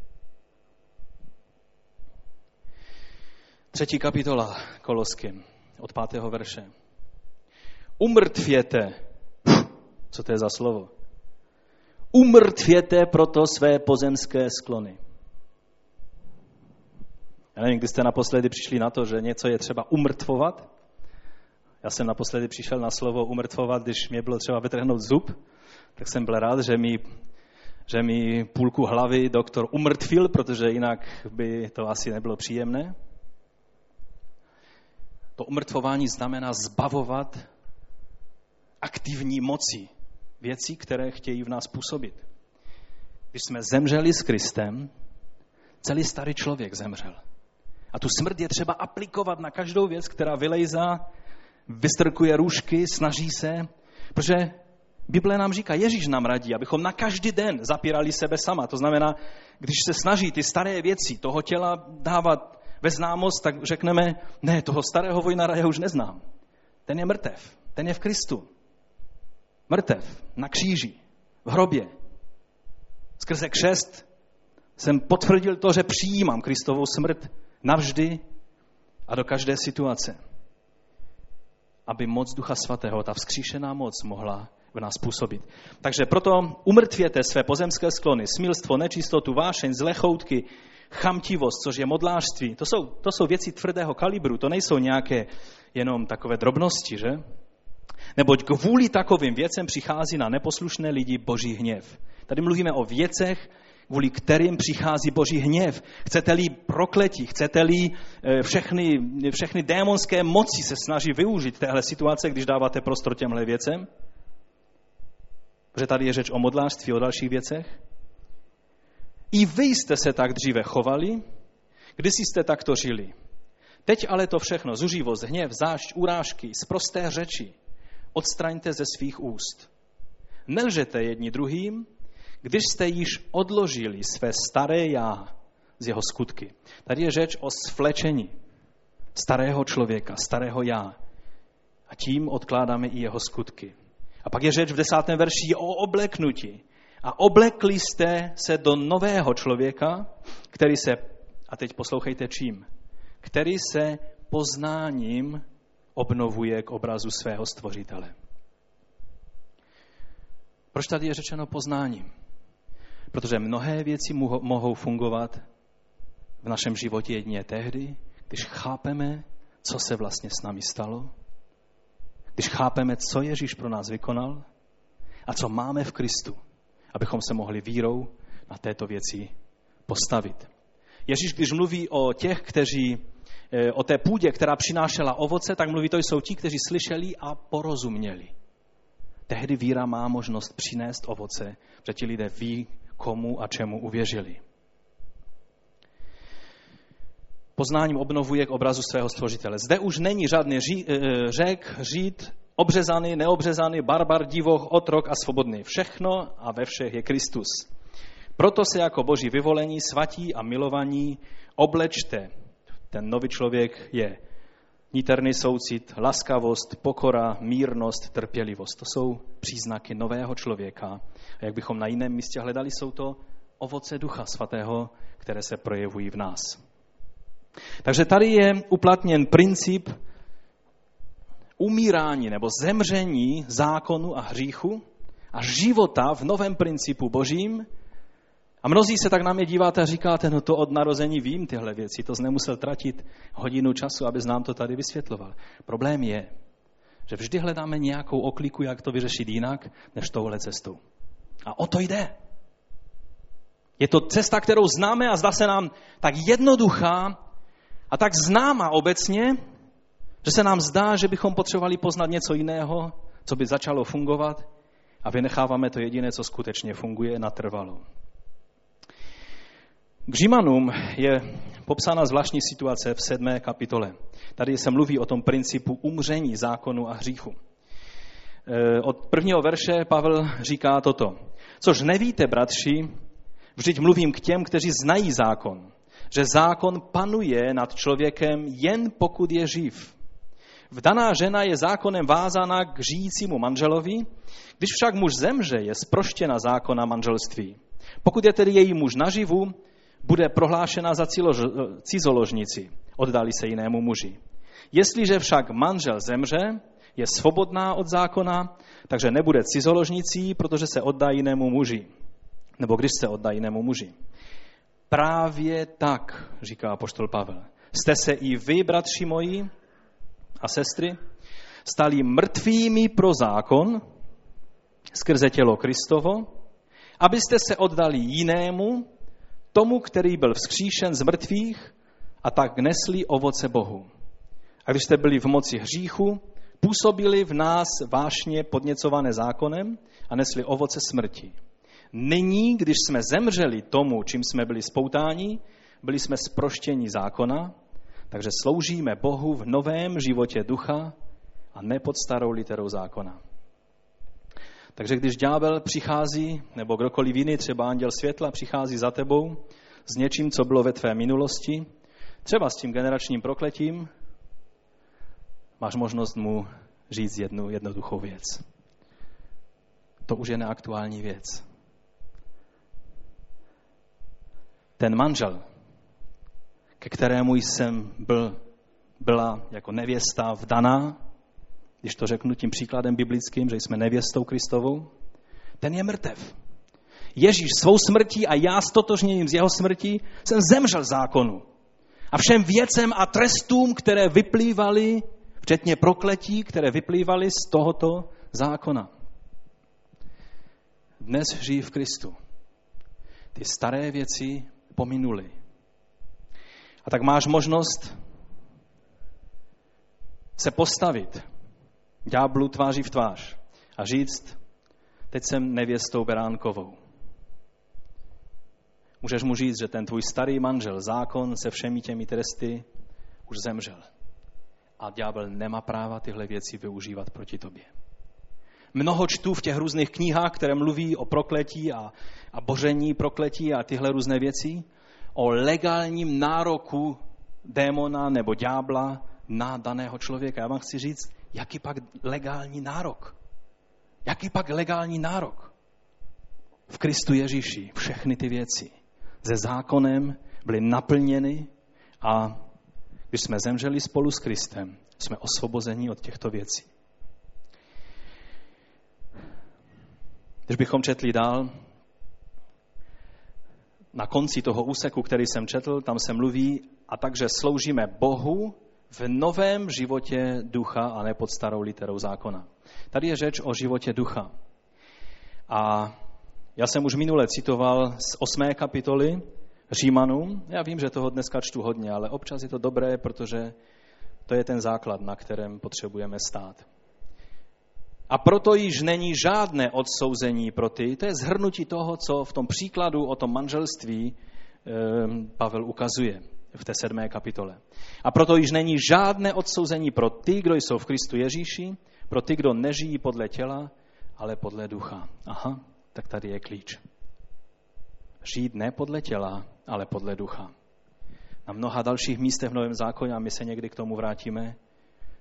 Třetí kapitola Koloským od pátého verše. Umrtvěte. Co to je za slovo? Umrtvěte proto své pozemské sklony. Já nevím, kdy jste naposledy přišli na to, že něco je třeba umrtvovat. Já jsem naposledy přišel na slovo umrtvovat, když mě bylo třeba vytrhnout zub, tak jsem byl rád, že mi, že mi půlku hlavy doktor umrtvil, protože jinak by to asi nebylo příjemné. To umrtvování znamená zbavovat aktivní moci věcí, které chtějí v nás působit. Když jsme zemřeli s Kristem, celý starý člověk zemřel. A tu smrt je třeba aplikovat na každou věc, která vylejzá, vystrkuje růžky, snaží se, protože Bible nám říká, Ježíš nám radí, abychom na každý den zapírali sebe sama. To znamená, když se snaží ty staré věci toho těla dávat ve známost, tak řekneme, ne, toho starého vojnara já už neznám. Ten je mrtev, ten je v Kristu. Mrtev, na kříži, v hrobě. Skrze křest jsem potvrdil to, že přijímám Kristovou smrt navždy a do každé situace. Aby moc Ducha Svatého, ta vzkříšená moc mohla v nás působit. Takže proto umrtvěte své pozemské sklony, smilstvo, nečistotu, vášeň, zlechoutky, chamtivost, což je modlářství. To jsou, to jsou věci tvrdého kalibru, to nejsou nějaké jenom takové drobnosti, že? Neboť kvůli takovým věcem přichází na neposlušné lidi boží hněv. Tady mluvíme o věcech, kvůli kterým přichází boží hněv. Chcete-li prokletí, chcete-li eh, všechny, všechny démonské moci se snaží využít téhle situace, když dáváte prostor těmhle věcem? Protože tady je řeč o modlářství, o dalších věcech. I vy jste se tak dříve chovali, když jste takto žili. Teď ale to všechno, zuřivost, hněv, zášť, urážky, z prosté řeči, odstraňte ze svých úst. Nelžete jedni druhým, když jste již odložili své staré já z jeho skutky. Tady je řeč o svlečení starého člověka, starého já. A tím odkládáme i jeho skutky. A pak je řeč v desátém verši o obleknutí. A oblekli jste se do nového člověka, který se, a teď poslouchejte čím, který se poznáním obnovuje k obrazu svého stvořitele. Proč tady je řečeno poznáním? Protože mnohé věci mohou fungovat v našem životě jedině tehdy, když chápeme, co se vlastně s námi stalo, když chápeme, co Ježíš pro nás vykonal a co máme v Kristu, abychom se mohli vírou na této věci postavit. Ježíš, když mluví o těch, kteří eh, o té půdě, která přinášela ovoce, tak mluví, to jsou ti, kteří slyšeli a porozuměli. Tehdy víra má možnost přinést ovoce, protože ti lidé ví, komu a čemu uvěřili. Poznáním obnovuje k obrazu svého stvořitele. Zde už není žádný ří, eh, řek, žít, obřezaný, neobřezaný, barbar, divoch, otrok a svobodný. Všechno a ve všech je Kristus. Proto se jako boží vyvolení, svatí a milovaní oblečte. Ten nový člověk je níterný soucit, laskavost, pokora, mírnost, trpělivost. To jsou příznaky nového člověka. A jak bychom na jiném místě hledali, jsou to ovoce Ducha Svatého, které se projevují v nás. Takže tady je uplatněn princip umírání nebo zemření zákonu a hříchu a života v novém principu božím. A mnozí se tak na mě díváte a říkáte, no to od narození vím tyhle věci, to nemusel tratit hodinu času, aby nám to tady vysvětloval. Problém je, že vždy hledáme nějakou okliku, jak to vyřešit jinak, než touhle cestou. A o to jde. Je to cesta, kterou známe a zdá se nám tak jednoduchá a tak známa obecně, že se nám zdá, že bychom potřebovali poznat něco jiného, co by začalo fungovat a vynecháváme to jediné, co skutečně funguje natrvalo. K Římanům je popsána zvláštní situace v sedmé kapitole. Tady se mluví o tom principu umření zákonu a hříchu. E, od prvního verše Pavel říká toto. Což nevíte, bratři, vždyť mluvím k těm, kteří znají zákon, že zákon panuje nad člověkem jen pokud je živ. Vdaná žena je zákonem vázána k žijícímu manželovi, když však muž zemře, je sproštěna zákona manželství. Pokud je tedy její muž naživu, bude prohlášena za cizoložnici, oddali se jinému muži. Jestliže však manžel zemře, je svobodná od zákona, takže nebude cizoložnicí, protože se oddá jinému muži. Nebo když se oddá jinému muži. Právě tak, říká apoštol Pavel, jste se i vy, bratři moji a sestry, stali mrtvými pro zákon skrze tělo Kristovo, abyste se oddali jinému, tomu, který byl vzkříšen z mrtvých a tak nesli ovoce Bohu. A když jste byli v moci hříchu, působili v nás vášně podněcované zákonem a nesli ovoce smrti. Nyní, když jsme zemřeli tomu, čím jsme byli spoutáni, byli jsme sproštěni zákona, takže sloužíme Bohu v novém životě ducha a ne pod starou literou zákona. Takže když ďábel přichází, nebo kdokoliv jiný, třeba anděl světla, přichází za tebou s něčím, co bylo ve tvé minulosti, třeba s tím generačním prokletím, máš možnost mu říct jednu jednoduchou věc. To už je neaktuální věc. Ten manžel, ke kterému jsem byl, byla jako nevěsta vdaná, když to řeknu tím příkladem biblickým, že jsme nevěstou Kristovou, ten je mrtev. Ježíš svou smrtí a já stotožněním z jeho smrtí jsem zemřel zákonu. A všem věcem a trestům, které vyplývaly, včetně prokletí, které vyplývaly z tohoto zákona. Dnes žijí v Kristu. Ty staré věci pominuly. A tak máš možnost se postavit ďáblu tváří v tvář a říct, teď jsem nevěstou Beránkovou. Můžeš mu říct, že ten tvůj starý manžel, zákon se všemi těmi tresty, už zemřel. A ďábel nemá práva tyhle věci využívat proti tobě. Mnoho čtu v těch různých knihách, které mluví o prokletí a, a boření prokletí a tyhle různé věci, o legálním nároku démona nebo ďábla na daného člověka. Já vám chci říct, jaký pak legální nárok? Jaký pak legální nárok? V Kristu Ježíši všechny ty věci ze zákonem byly naplněny a když jsme zemřeli spolu s Kristem, jsme osvobozeni od těchto věcí. Když bychom četli dál, na konci toho úseku, který jsem četl, tam se mluví, a takže sloužíme Bohu v novém životě ducha a ne pod starou literou zákona. Tady je řeč o životě ducha. A já jsem už minule citoval z osmé kapitoly Římanům. Já vím, že toho dneska čtu hodně, ale občas je to dobré, protože to je ten základ, na kterém potřebujeme stát. A proto již není žádné odsouzení pro ty. To je zhrnutí toho, co v tom příkladu o tom manželství ehm, Pavel ukazuje v té sedmé kapitole. A proto již není žádné odsouzení pro ty, kdo jsou v Kristu Ježíši, pro ty, kdo nežijí podle těla, ale podle ducha. Aha, tak tady je klíč. Žít ne podle těla, ale podle ducha. Na mnoha dalších místech v Novém zákoně, a my se někdy k tomu vrátíme,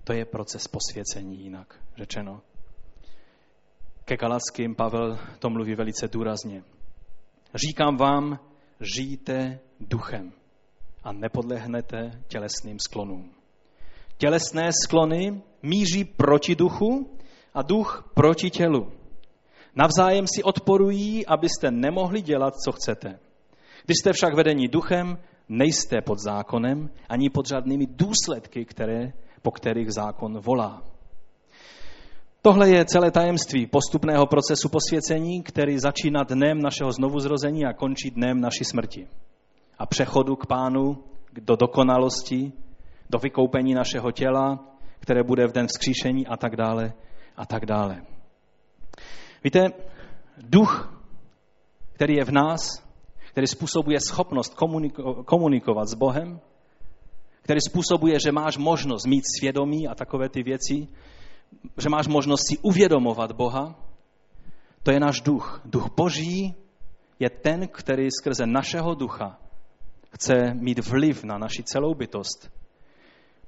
to je proces posvěcení jinak řečeno. Ke Galackým Pavel to mluví velice důrazně. Říkám vám, žijte duchem a nepodlehnete tělesným sklonům. Tělesné sklony míří proti duchu a duch proti tělu. Navzájem si odporují, abyste nemohli dělat, co chcete. Když jste však vedení duchem, nejste pod zákonem ani pod žádnými důsledky, které, po kterých zákon volá. Tohle je celé tajemství postupného procesu posvěcení, který začíná dnem našeho znovuzrození a končí dnem naší smrti. A přechodu k pánu, do dokonalosti, do vykoupení našeho těla, které bude v den vzkříšení a tak dále a tak dále. Víte, duch, který je v nás, který způsobuje schopnost komuniko- komunikovat s Bohem, který způsobuje, že máš možnost mít svědomí a takové ty věci, že máš možnost si uvědomovat Boha, to je náš duch. Duch Boží je ten, který skrze našeho ducha chce mít vliv na naši celou bytost.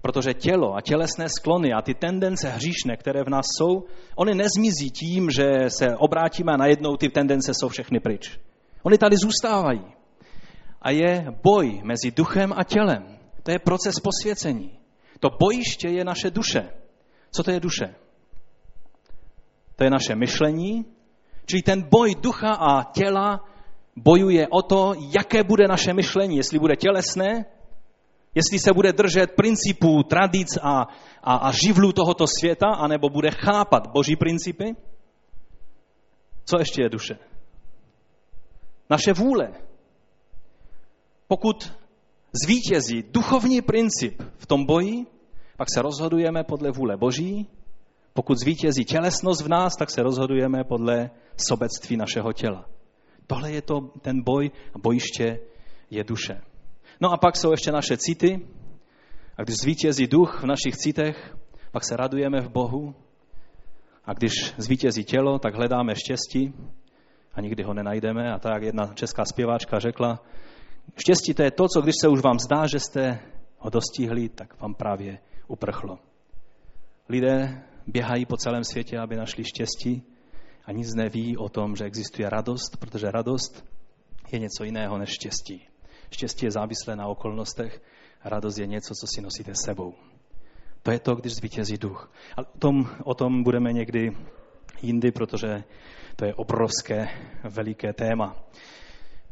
Protože tělo a tělesné sklony a ty tendence hříšné, které v nás jsou, oni nezmizí tím, že se obrátíme a najednou ty tendence jsou všechny pryč. Oni tady zůstávají. A je boj mezi duchem a tělem. To je proces posvěcení. To bojiště je naše duše. Co to je duše? To je naše myšlení, čili ten boj ducha a těla bojuje o to, jaké bude naše myšlení, jestli bude tělesné, jestli se bude držet principů, tradic a, a, a živlů tohoto světa, anebo bude chápat boží principy. Co ještě je duše? Naše vůle. Pokud zvítězí duchovní princip v tom boji, pak se rozhodujeme podle vůle Boží. Pokud zvítězí tělesnost v nás, tak se rozhodujeme podle sobectví našeho těla. Tohle je to ten boj a bojiště je duše. No a pak jsou ještě naše city. A když zvítězí duch v našich citech, pak se radujeme v Bohu. A když zvítězí tělo, tak hledáme štěstí a nikdy ho nenajdeme. A tak jedna česká zpěváčka řekla, štěstí to je to, co když se už vám zdá, že jste ho dostihli, tak vám právě uprchlo. Lidé běhají po celém světě, aby našli štěstí a nic neví o tom, že existuje radost, protože radost je něco jiného než štěstí. Štěstí je závislé na okolnostech, radost je něco, co si nosíte sebou. To je to, když zvítězí duch. A o tom, o tom budeme někdy jindy, protože to je obrovské, veliké téma.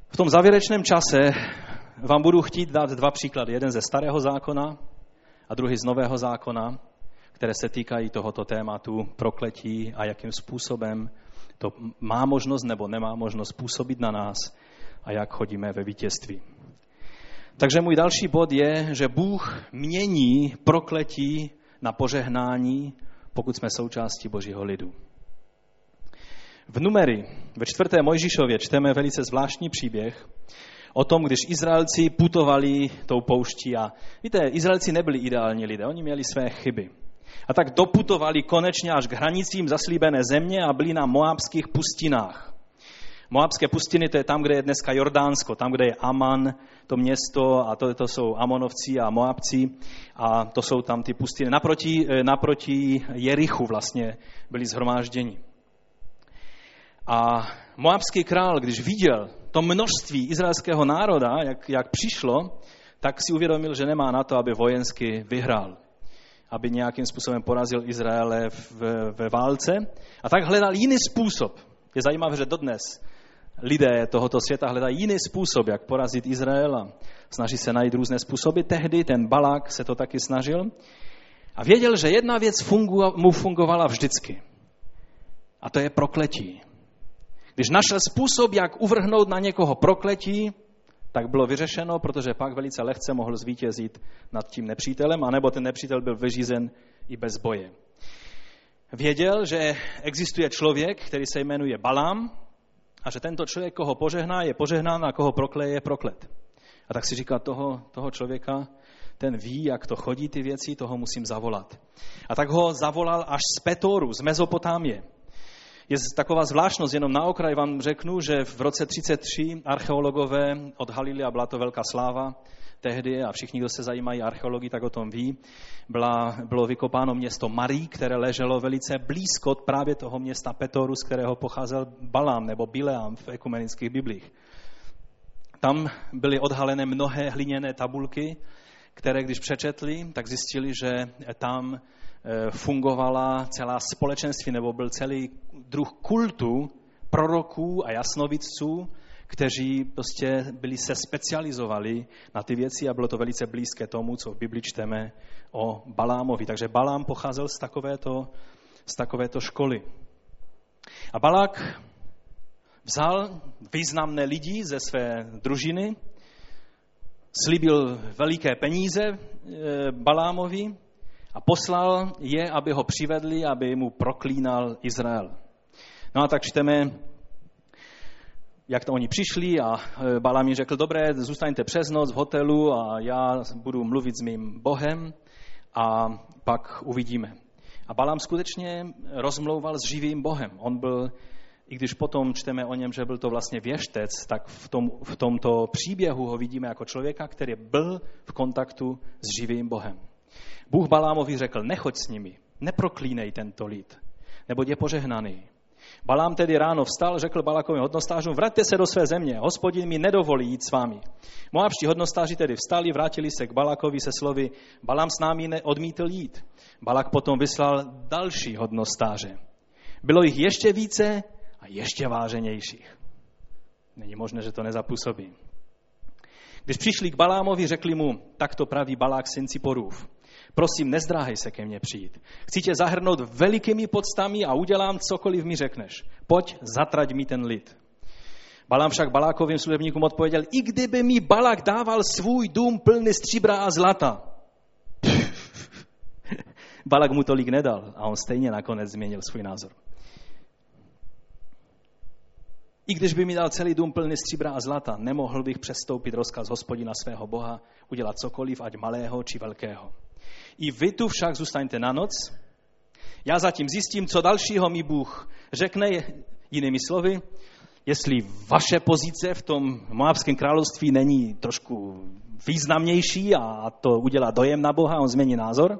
V tom závěrečném čase vám budu chtít dát dva příklady. Jeden ze starého zákona a druhý z nového zákona, které se týkají tohoto tématu prokletí a jakým způsobem to má možnost nebo nemá možnost působit na nás a jak chodíme ve vítězství. Takže můj další bod je, že Bůh mění prokletí na požehnání, pokud jsme součástí Božího lidu. V numery ve čtvrté Mojžišově čteme velice zvláštní příběh o tom, když Izraelci putovali tou pouští a víte, Izraelci nebyli ideální lidé, oni měli své chyby. A tak doputovali konečně až k hranicím zaslíbené země a byli na moabských pustinách. Moabské pustiny to je tam, kde je dneska Jordánsko, tam, kde je Aman, to město, a to, to jsou Amonovci a Moabci, a to jsou tam ty pustiny. Naproti, eh, naproti Jerichu vlastně byli zhromážděni. A moabský král, když viděl to množství izraelského národa, jak, jak přišlo, tak si uvědomil, že nemá na to, aby vojensky vyhrál aby nějakým způsobem porazil Izraele ve válce. A tak hledal jiný způsob. Je zajímavé, že dodnes lidé tohoto světa hledají jiný způsob, jak porazit Izrael a snaží se najít různé způsoby. Tehdy ten Balák se to taky snažil a věděl, že jedna věc mu fungovala vždycky. A to je prokletí. Když našel způsob, jak uvrhnout na někoho prokletí, tak bylo vyřešeno, protože pak velice lehce mohl zvítězit nad tím nepřítelem, anebo ten nepřítel byl vyřízen i bez boje. Věděl, že existuje člověk, který se jmenuje Balám a že tento člověk, koho požehná, je požehnán a koho prokleje, je proklet. A tak si říká, toho, toho člověka, ten ví, jak to chodí ty věci, toho musím zavolat. A tak ho zavolal až z Petoru, z Mezopotámie. Je taková zvláštnost, jenom na okraj vám řeknu, že v roce 33 archeologové odhalili, a byla to velká sláva tehdy, a všichni, kdo se zajímají archeologii, tak o tom ví, byla, bylo vykopáno město Marí, které leželo velice blízko právě toho města Petoru, z kterého pocházel Balám nebo Bileám v ekumenických biblích. Tam byly odhalené mnohé hliněné tabulky, které když přečetli, tak zjistili, že tam fungovala celá společenství, nebo byl celý druh kultu proroků a jasnovidců, kteří prostě byli se specializovali na ty věci a bylo to velice blízké tomu, co v Bibli čteme o Balámovi. Takže Balám pocházel z takovéto, z takovéto školy. A Balák vzal významné lidi ze své družiny, slíbil veliké peníze eh, Balámovi a poslal je, aby ho přivedli, aby mu proklínal Izrael. No a tak čteme, jak to oni přišli a e, Balám mi řekl, dobré, zůstaňte přes noc v hotelu a já budu mluvit s mým Bohem a pak uvidíme. A Balám skutečně rozmlouval s živým Bohem. On byl, i když potom čteme o něm, že byl to vlastně věštec, tak v, tom, v tomto příběhu ho vidíme jako člověka, který byl v kontaktu s živým Bohem. Bůh Balámovi řekl, nechoď s nimi, neproklínej tento lid, nebo je požehnaný. Balám tedy ráno vstal, řekl Balakovým hodnostářům, vraťte se do své země, hospodin mi nedovolí jít s vámi. Moabští hodnostáři tedy vstali, vrátili se k Balakovi se slovy, Balám s námi neodmítl jít. Balak potom vyslal další hodnostáře. Bylo jich ještě více a ještě váženějších. Není možné, že to nezapůsobí. Když přišli k Balámovi, řekli mu, tak to praví Balák syn Ciporův. Prosím, nezdráhej se ke mně přijít. Chci tě zahrnout velikými podstami a udělám cokoliv mi řekneš. Pojď, zatrať mi ten lid. Balám však Balákovým služebníkům odpověděl, i kdyby mi Balák dával svůj dům plný stříbra a zlata. Balák mu tolik nedal a on stejně nakonec změnil svůj názor. I když by mi dal celý dům plný stříbra a zlata, nemohl bych přestoupit rozkaz hospodina svého Boha, udělat cokoliv, ať malého či velkého. I vy tu však zůstaňte na noc. Já zatím zjistím, co dalšího mi Bůh řekne, jinými slovy, jestli vaše pozice v tom Moabském království není trošku významnější a to udělá dojem na Boha, on změní názor,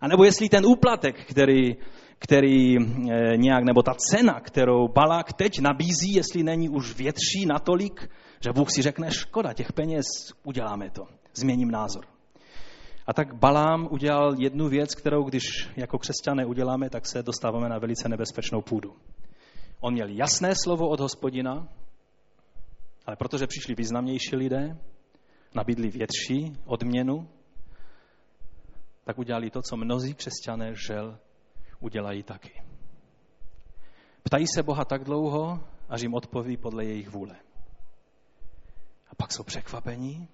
a nebo jestli ten úplatek, který, který eh, nějak, nebo ta cena, kterou Balák teď nabízí, jestli není už větší natolik, že Bůh si řekne, škoda těch peněz, uděláme to, změním názor. A tak Balám udělal jednu věc, kterou když jako křesťané uděláme, tak se dostáváme na velice nebezpečnou půdu. On měl jasné slovo od hospodina, ale protože přišli významnější lidé, nabídli větší odměnu, tak udělali to, co mnozí křesťané žel udělají taky. Ptají se Boha tak dlouho, až jim odpoví podle jejich vůle. A pak jsou překvapení,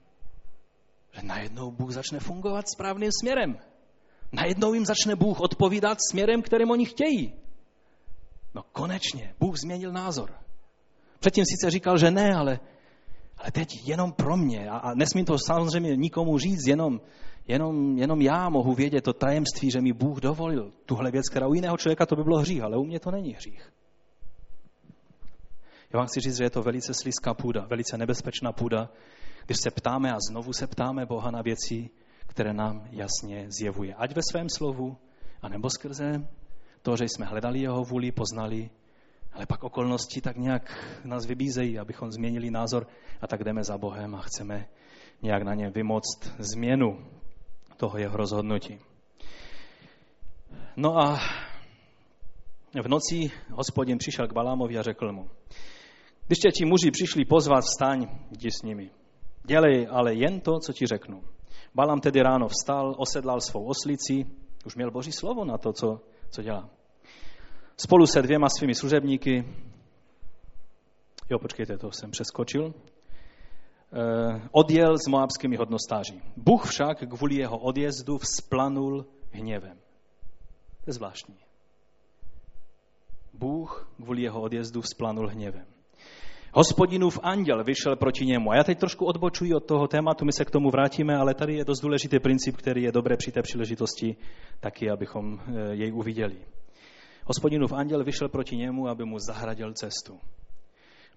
že najednou Bůh začne fungovat správným směrem. Najednou jim začne Bůh odpovídat směrem, kterým oni chtějí. No konečně, Bůh změnil názor. Předtím sice říkal, že ne, ale, Ale teď jenom pro mě. A, a nesmím to samozřejmě nikomu říct, jenom, jenom, jenom já mohu vědět to tajemství, že mi Bůh dovolil tuhle věc, která u jiného člověka to by bylo hřích, ale u mě to není hřích. Já vám chci říct, že je to velice slizká půda, velice nebezpečná půda, když se ptáme a znovu se ptáme Boha na věci, které nám jasně zjevuje. Ať ve svém slovu, anebo skrze to, že jsme hledali jeho vůli, poznali, ale pak okolnosti tak nějak nás vybízejí, abychom změnili názor a tak jdeme za Bohem a chceme nějak na ně vymoct změnu toho jeho rozhodnutí. No a v noci hospodin přišel k Balámovi a řekl mu, když tě ti muži přišli pozvat, vstaň, jdi s nimi. Dělej ale jen to, co ti řeknu. Balam tedy ráno vstal, osedlal svou oslici, už měl boží slovo na to, co, co dělá. Spolu se dvěma svými služebníky, jo, počkejte, to jsem přeskočil, eh, odjel s moabskými hodnostáři. Bůh však kvůli jeho odjezdu vzplanul hněvem. To je zvláštní. Bůh kvůli jeho odjezdu vzplanul hněvem. Hospodinův anděl vyšel proti němu. A já teď trošku odbočuji od toho tématu, my se k tomu vrátíme, ale tady je dost důležitý princip, který je dobré při té příležitosti taky, abychom eh, jej uviděli. Hospodinův anděl vyšel proti němu, aby mu zahradil cestu.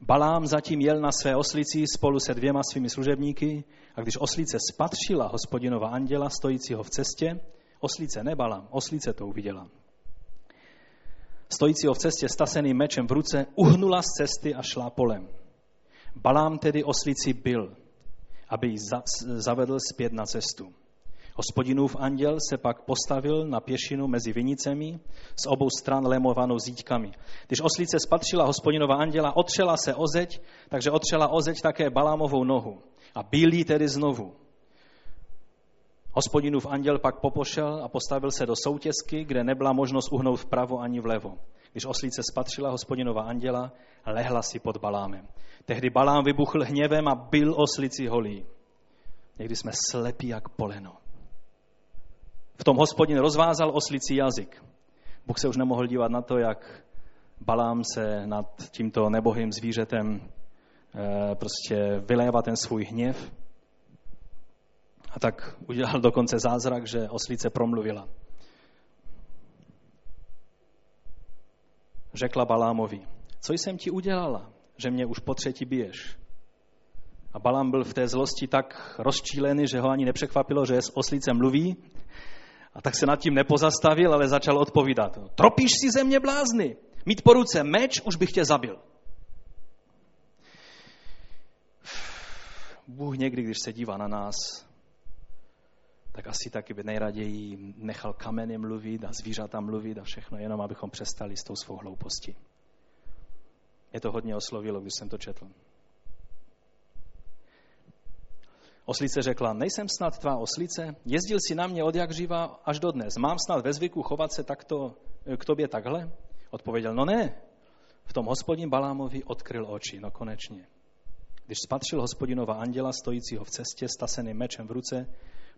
Balám zatím jel na své oslici spolu se dvěma svými služebníky a když oslice spatřila hospodinova anděla stojícího v cestě, oslice nebalám, oslice to uviděla stojícího v cestě staseným mečem v ruce, uhnula z cesty a šla polem. Balám tedy oslici byl, aby ji za, zavedl zpět na cestu. Hospodinův anděl se pak postavil na pěšinu mezi vinicemi s obou stran lemovanou zítkami. Když oslice spatřila hospodinova anděla, otřela se o zeď, takže otřela o zeď také Balámovou nohu. A bílí tedy znovu. Hospodinův anděl pak popošel a postavil se do soutězky, kde nebyla možnost uhnout vpravo ani vlevo. Když oslíce spatřila hospodinova anděla, lehla si pod Balámem. Tehdy Balám vybuchl hněvem a byl oslici holí. Někdy jsme slepí jak poleno. V tom hospodin rozvázal oslici jazyk. Bůh se už nemohl dívat na to, jak Balám se nad tímto nebohým zvířetem eh, prostě vylévá ten svůj hněv a tak udělal dokonce zázrak, že oslice promluvila. Řekla Balámovi, co jsem ti udělala, že mě už po třetí biješ? A Balám byl v té zlosti tak rozčílený, že ho ani nepřekvapilo, že s oslice mluví. A tak se nad tím nepozastavil, ale začal odpovídat. Tropíš si země blázny. Mít po ruce meč, už bych tě zabil. Bůh někdy, když se dívá na nás, tak asi taky by nejraději nechal kameny mluvit a zvířata mluvit a všechno, jenom abychom přestali s tou svou hloupostí. Je to hodně oslovilo, když jsem to četl. Oslice řekla, nejsem snad tvá oslice, jezdil si na mě od jak živa až do dnes. Mám snad ve zvyku chovat se takto k tobě takhle? Odpověděl, no ne. V tom hospodin Balámovi odkryl oči, no konečně. Když spatřil hospodinova anděla stojícího v cestě, staseným mečem v ruce,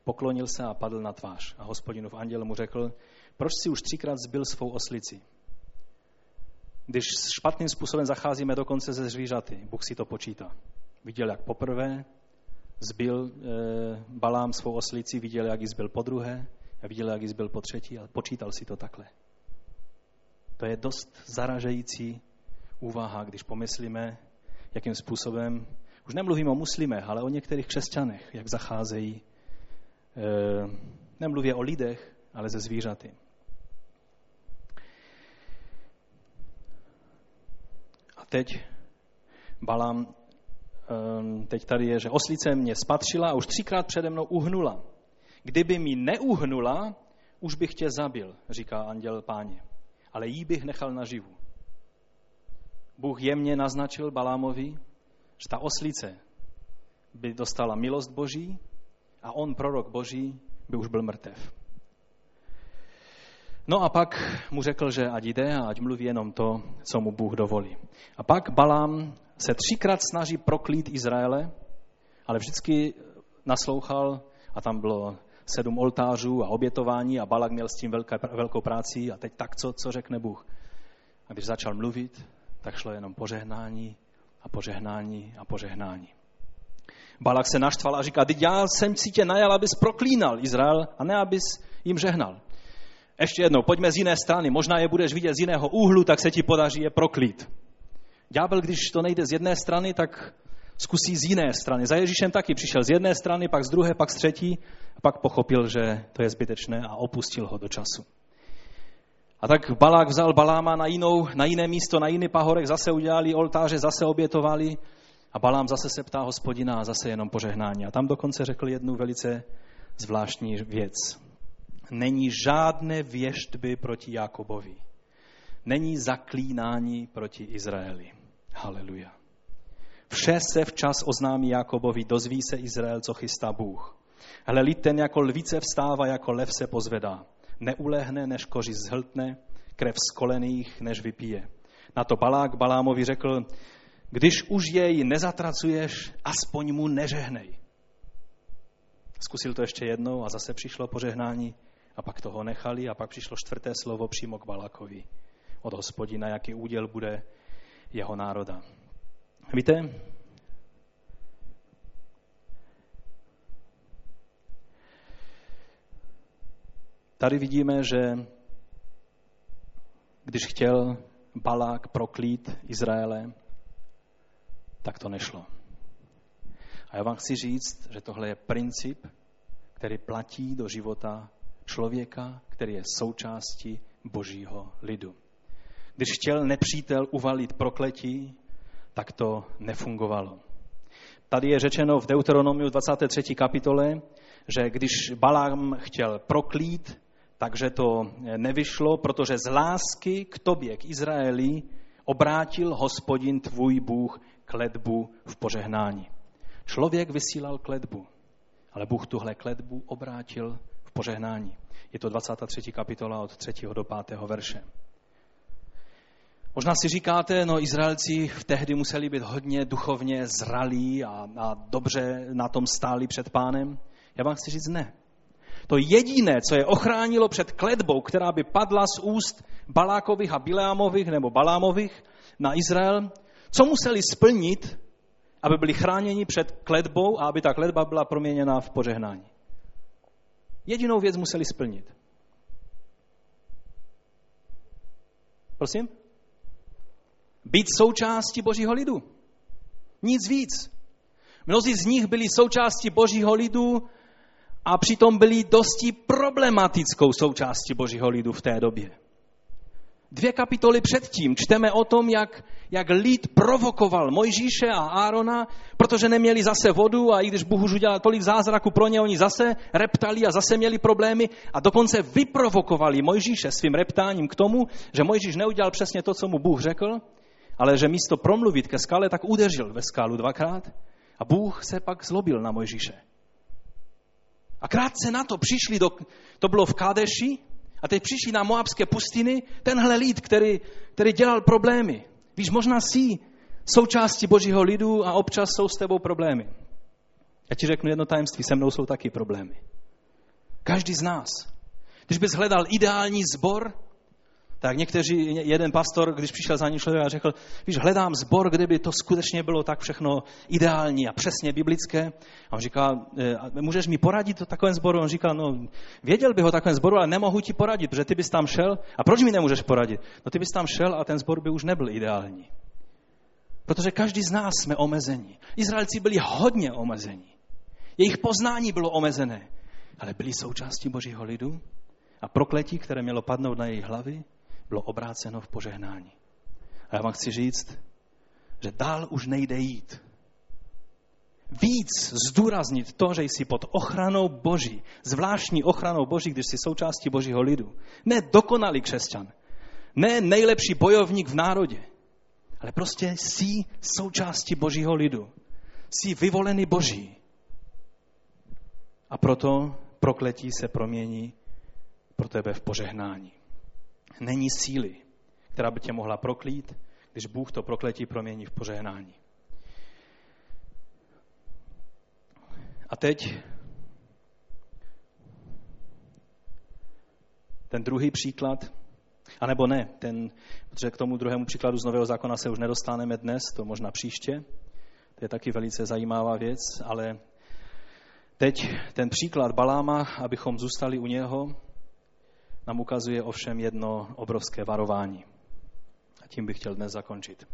Poklonil se a padl na tvář. A hospodinův anděl mu řekl, proč si už třikrát zbyl svou oslici? Když špatným způsobem zacházíme dokonce ze zvířaty, Bůh si to počítá. Viděl, jak poprvé zbyl e, Balám svou oslici, viděl, jak ji zbyl po druhé, a viděl, jak ji zbyl po třetí a počítal si to takhle. To je dost zaražející úvaha, když pomyslíme, jakým způsobem, už nemluvím o muslimech, ale o některých křesťanech, jak zacházejí Eh, nemluvě o lidech, ale ze zvířaty. A teď Balam, ehm, teď tady je, že oslice mě spatřila a už třikrát přede mnou uhnula. Kdyby mi neuhnula, už bych tě zabil, říká anděl páně. Ale jí bych nechal naživu. Bůh jemně naznačil Balámovi, že ta oslice by dostala milost Boží a on, prorok boží, by už byl mrtev. No a pak mu řekl, že ať jde a ať mluví jenom to, co mu Bůh dovolí. A pak Balám se třikrát snaží proklít Izraele, ale vždycky naslouchal a tam bylo sedm oltářů a obětování a Balak měl s tím velká, velkou práci a teď tak, co, co řekne Bůh. A když začal mluvit, tak šlo jenom požehnání a požehnání a požehnání. Balak se naštval a říká, teď já jsem si tě najal, abys proklínal Izrael a ne, abys jim žehnal. Ještě jednou, pojďme z jiné strany, možná je budeš vidět z jiného úhlu, tak se ti podaří je proklít. Ďábel, když to nejde z jedné strany, tak zkusí z jiné strany. Za Ježíšem taky přišel z jedné strany, pak z druhé, pak z třetí a pak pochopil, že to je zbytečné a opustil ho do času. A tak Balák vzal Baláma na, jinou, na jiné místo, na jiný pahorek, zase udělali oltáře, zase obětovali a Balám zase se ptá hospodina a zase jenom požehnání. A tam dokonce řekl jednu velice zvláštní věc. Není žádné věštby proti Jakobovi. Není zaklínání proti Izraeli. Haleluja. Vše se včas oznámí Jakobovi, dozví se Izrael, co chystá Bůh. Ale lid ten jako lvice vstává, jako lev se pozvedá. Neulehne, než koři zhltne, krev skolených, než vypije. Na to Balák Balámovi řekl, když už jej nezatracuješ, aspoň mu nežehnej. Zkusil to ještě jednou a zase přišlo požehnání a pak toho nechali a pak přišlo čtvrté slovo přímo k Balakovi od hospodina, jaký úděl bude jeho národa. Víte, tady vidíme, že když chtěl Balák proklít Izraele, tak to nešlo. A já vám chci říct, že tohle je princip, který platí do života člověka, který je součástí božího lidu. Když chtěl nepřítel uvalit prokletí, tak to nefungovalo. Tady je řečeno v Deuteronomiu 23. kapitole, že když Balám chtěl proklít, takže to nevyšlo, protože z lásky k tobě, k Izraeli, obrátil hospodin tvůj Bůh kledbu v požehnání. Člověk vysílal kledbu, ale Bůh tuhle kledbu obrátil v požehnání. Je to 23. kapitola od 3. do 5. verše. Možná si říkáte, no Izraelci v tehdy museli být hodně duchovně zralí a, a dobře na tom stáli před pánem. Já vám chci říct ne. To jediné, co je ochránilo před kledbou, která by padla z úst Balákových a Bileámových nebo Balámových na Izrael, co museli splnit, aby byli chráněni před kledbou a aby ta kledba byla proměněna v požehnání. Jedinou věc museli splnit. Prosím? Být součástí Božího lidu. Nic víc. Mnozí z nich byli součástí Božího lidu a přitom byli dosti problematickou součástí Božího lidu v té době. Dvě kapitoly předtím čteme o tom, jak, jak lid provokoval Mojžíše a Árona, protože neměli zase vodu a i když Bůh už udělal tolik zázraku pro ně, oni zase reptali a zase měli problémy a dokonce vyprovokovali Mojžíše svým reptáním k tomu, že Mojžíš neudělal přesně to, co mu Bůh řekl, ale že místo promluvit ke skale, tak udeřil ve skálu dvakrát a Bůh se pak zlobil na Mojžíše. A krátce na to přišli, do, to bylo v Kadeši, a teď přišli na Moabské pustiny tenhle lid, který, který dělal problémy. Víš, možná jsi součástí božího lidu a občas jsou s tebou problémy. Já ti řeknu jedno tajemství, se mnou jsou taky problémy. Každý z nás. Když bys hledal ideální zbor, tak někteří, jeden pastor, když přišel za ním člověk a řekl, víš, hledám zbor, kde by to skutečně bylo tak všechno ideální a přesně biblické. A on říká, e, můžeš mi poradit o takovém zboru? On říká, no, věděl bych o takovém zboru, ale nemohu ti poradit, protože ty bys tam šel. A proč mi nemůžeš poradit? No ty bys tam šel a ten zbor by už nebyl ideální. Protože každý z nás jsme omezení. Izraelci byli hodně omezení. Jejich poznání bylo omezené, ale byli součástí Božího lidu a prokletí, které mělo padnout na jejich hlavy, bylo obráceno v požehnání. A já vám chci říct, že dál už nejde jít. Víc zdůraznit to, že jsi pod ochranou Boží, zvláštní ochranou Boží, když jsi součástí Božího lidu. Ne dokonalý křesťan, ne nejlepší bojovník v národě, ale prostě jsi součástí Božího lidu. Jsi vyvolený Boží. A proto prokletí se promění pro tebe v požehnání není síly, která by tě mohla proklít, když Bůh to prokletí promění v požehnání. A teď ten druhý příklad, anebo ne, ten, protože k tomu druhému příkladu z Nového zákona se už nedostaneme dnes, to možná příště. To je taky velice zajímavá věc, ale teď ten příklad Baláma, abychom zůstali u něho, nám ukazuje ovšem jedno obrovské varování. A tím bych chtěl dnes zakončit.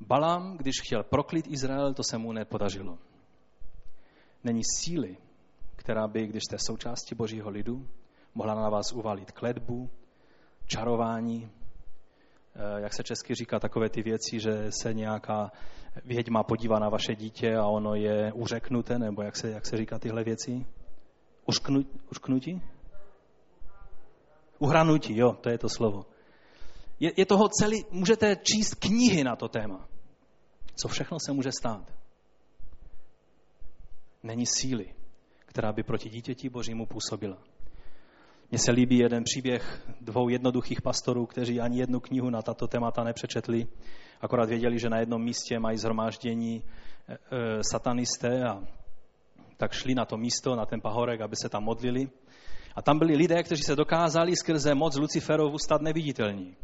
Balám, když chtěl proklít Izrael, to se mu nepodařilo. Není síly, která by, když jste součástí božího lidu, mohla na vás uvalit kledbu, čarování, eh, jak se česky říká, takové ty věci, že se nějaká věďma podívá na vaše dítě a ono je uřeknuté, nebo jak se, jak se říká tyhle věci? Ušknu, ušknutí? Uhranutí, jo, to je to slovo. Je, je toho celý, můžete číst knihy na to téma. Co všechno se může stát. Není síly, která by proti dítěti božímu působila. Mně se líbí jeden příběh dvou jednoduchých pastorů, kteří ani jednu knihu na tato témata nepřečetli, akorát věděli, že na jednom místě mají zhromáždění e, e, satanisté a tak šli na to místo, na ten pahorek, aby se tam modlili. A tam byli lidé, kteří se dokázali skrze moc Luciferovu stát neviditelní.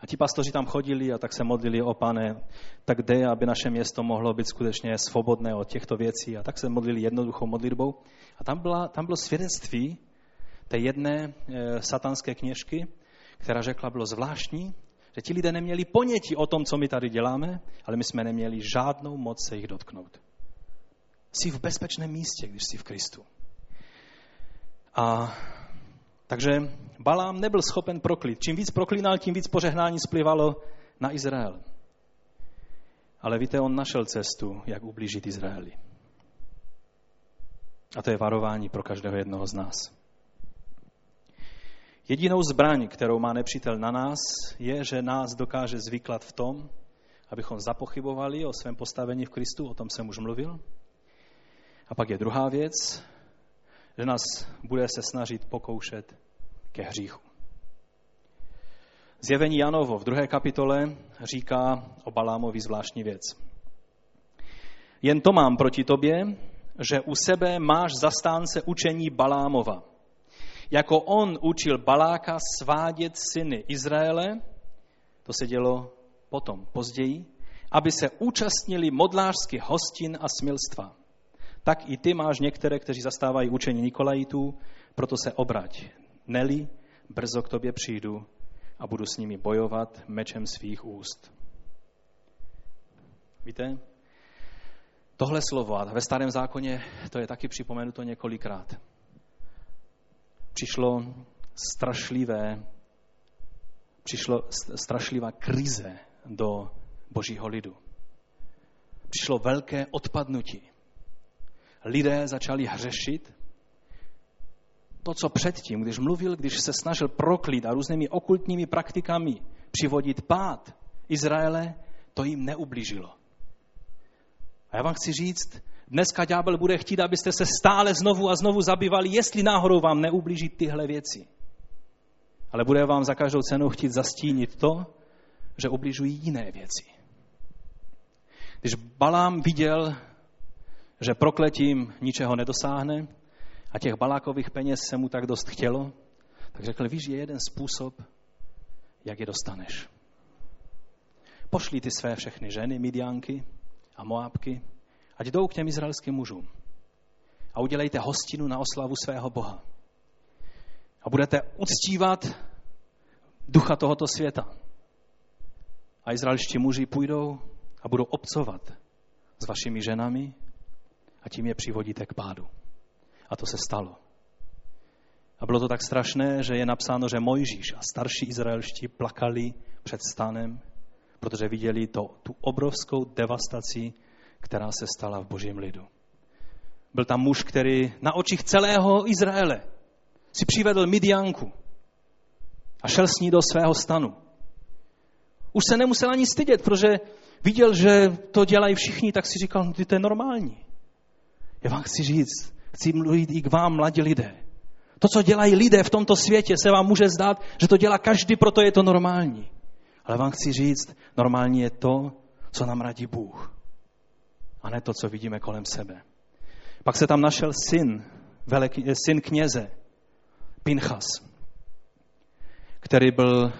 A ti pastoři tam chodili a tak se modlili, o pane, tak jde, aby naše město mohlo být skutečně svobodné od těchto věcí. A tak se modlili jednoduchou modlitbou. A tam, byla, tam bylo svědectví té jedné e, satanské kněžky, která řekla, bylo zvláštní, že ti lidé neměli ponětí o tom, co my tady děláme, ale my jsme neměli žádnou moc se jich dotknout. Jsi v bezpečném místě, když jsi v Kristu. A takže Balám nebyl schopen proklit. Čím víc proklínal, tím víc požehnání splivalo na Izrael. Ale víte, on našel cestu, jak ublížit Izraeli. A to je varování pro každého jednoho z nás. Jedinou zbraň, kterou má nepřítel na nás, je, že nás dokáže zvyklat v tom, abychom zapochybovali o svém postavení v Kristu, o tom jsem už mluvil. A pak je druhá věc, že nás bude se snažit pokoušet ke hříchu. Zjevení Janovo v druhé kapitole říká o Balámovi zvláštní věc. Jen to mám proti tobě, že u sebe máš zastánce učení Balámova. Jako on učil Baláka svádět syny Izraele, to se dělo potom, později, aby se účastnili modlářských hostin a smilstva tak i ty máš některé, kteří zastávají učení Nikolajitů, proto se obrať. Neli, brzo k tobě přijdu a budu s nimi bojovat mečem svých úst. Víte, tohle slovo, a ve starém zákoně to je taky připomenuto několikrát, přišlo strašlivé, přišlo strašlivá krize do božího lidu. Přišlo velké odpadnutí lidé začali hřešit, to, co předtím, když mluvil, když se snažil proklít a různými okultními praktikami přivodit pád Izraele, to jim neublížilo. A já vám chci říct, dneska ďábel bude chtít, abyste se stále znovu a znovu zabývali, jestli náhodou vám neublíží tyhle věci. Ale bude vám za každou cenu chtít zastínit to, že ubližují jiné věci. Když Balám viděl že prokletím ničeho nedosáhne a těch balákových peněz se mu tak dost chtělo, tak řekl, víš, je jeden způsob, jak je dostaneš. Pošli ty své všechny ženy, Midianky a Moabky, ať jdou k těm izraelským mužům a udělejte hostinu na oslavu svého Boha. A budete uctívat ducha tohoto světa. A izraelští muži půjdou a budou obcovat s vašimi ženami a tím je přivodíte k pádu. A to se stalo. A bylo to tak strašné, že je napsáno, že Mojžíš a starší izraelští plakali před stanem, protože viděli to, tu obrovskou devastaci, která se stala v božím lidu. Byl tam muž, který na očích celého Izraele si přivedl Midianku a šel s ní do svého stanu. Už se nemusel ani stydět, protože viděl, že to dělají všichni, tak si říkal, no, to je normální. Já vám chci říct, chci mluvit i k vám, mladí lidé. To, co dělají lidé v tomto světě, se vám může zdát, že to dělá každý, proto je to normální. Ale vám chci říct, normální je to, co nám radí Bůh. A ne to, co vidíme kolem sebe. Pak se tam našel syn, veleký, syn kněze, Pinchas, který byl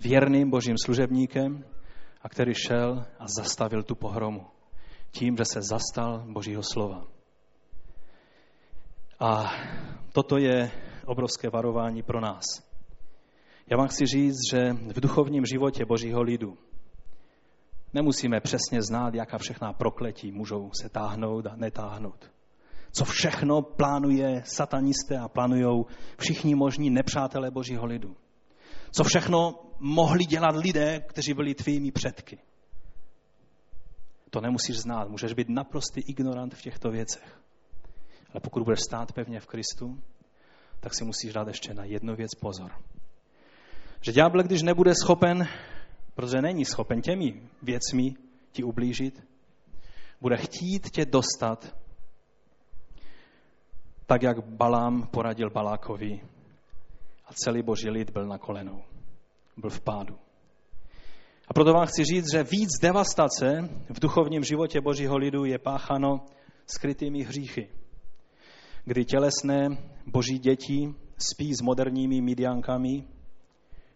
věrným božím služebníkem a který šel a zastavil tu pohromu tím, že se zastal Božího slova. A toto je obrovské varování pro nás. Já vám chci říct, že v duchovním životě Božího lidu nemusíme přesně znát, jaká všechna prokletí můžou se táhnout a netáhnout. Co všechno plánuje satanisté a plánují všichni možní nepřátelé Božího lidu. Co všechno mohli dělat lidé, kteří byli tvými předky. To nemusíš znát, můžeš být naprostý ignorant v těchto věcech. Ale pokud budeš stát pevně v Kristu, tak si musíš dát ještě na jednu věc pozor. Že ďábel, když nebude schopen, protože není schopen těmi věcmi ti ublížit, bude chtít tě dostat, tak jak Balám poradil Balákovi a celý boží lid byl na kolenou, byl v pádu. A proto vám chci říct, že víc devastace v duchovním životě božího lidu je páchano skrytými hříchy, kdy tělesné boží děti spí s moderními midiankami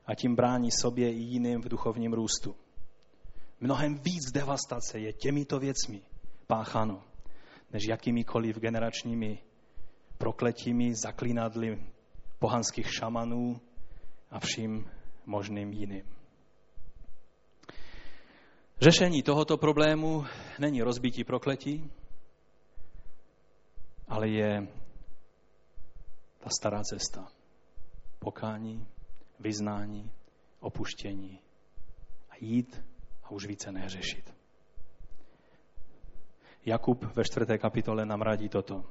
a tím brání sobě i jiným v duchovním růstu. Mnohem víc devastace je těmito věcmi páchano, než jakýmikoliv generačními prokletími, zaklínadly pohanských šamanů a vším možným jiným. Řešení tohoto problému není rozbití prokletí, ale je ta stará cesta. Pokání, vyznání, opuštění a jít a už více neřešit. Jakub ve čtvrté kapitole nám radí toto.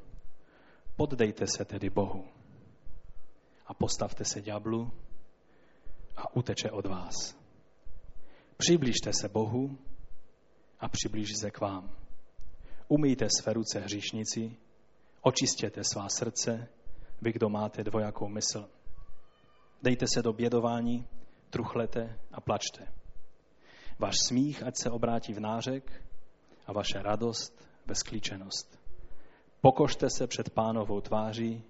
Poddejte se tedy Bohu a postavte se ďablu a uteče od vás. Přiblížte se Bohu a přiblíží se k vám. Umýjte své ruce hříšnici, očistěte svá srdce, vy, kdo máte dvojakou mysl. Dejte se do bědování, truchlete a plačte. Váš smích ať se obrátí v nářek a vaše radost ve sklíčenost. Pokožte se před pánovou tváří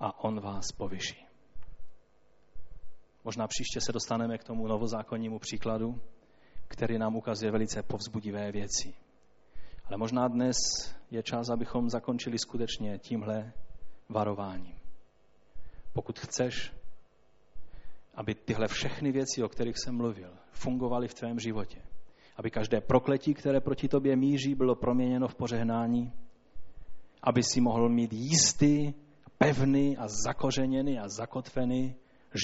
a on vás povyší. Možná příště se dostaneme k tomu novozákonnímu příkladu, který nám ukazuje velice povzbudivé věci. Ale možná dnes je čas, abychom zakončili skutečně tímhle varováním. Pokud chceš, aby tyhle všechny věci, o kterých jsem mluvil, fungovaly v tvém životě, aby každé prokletí, které proti tobě míří, bylo proměněno v požehnání, aby si mohl mít jistý, pevný a zakořeněný a zakotvený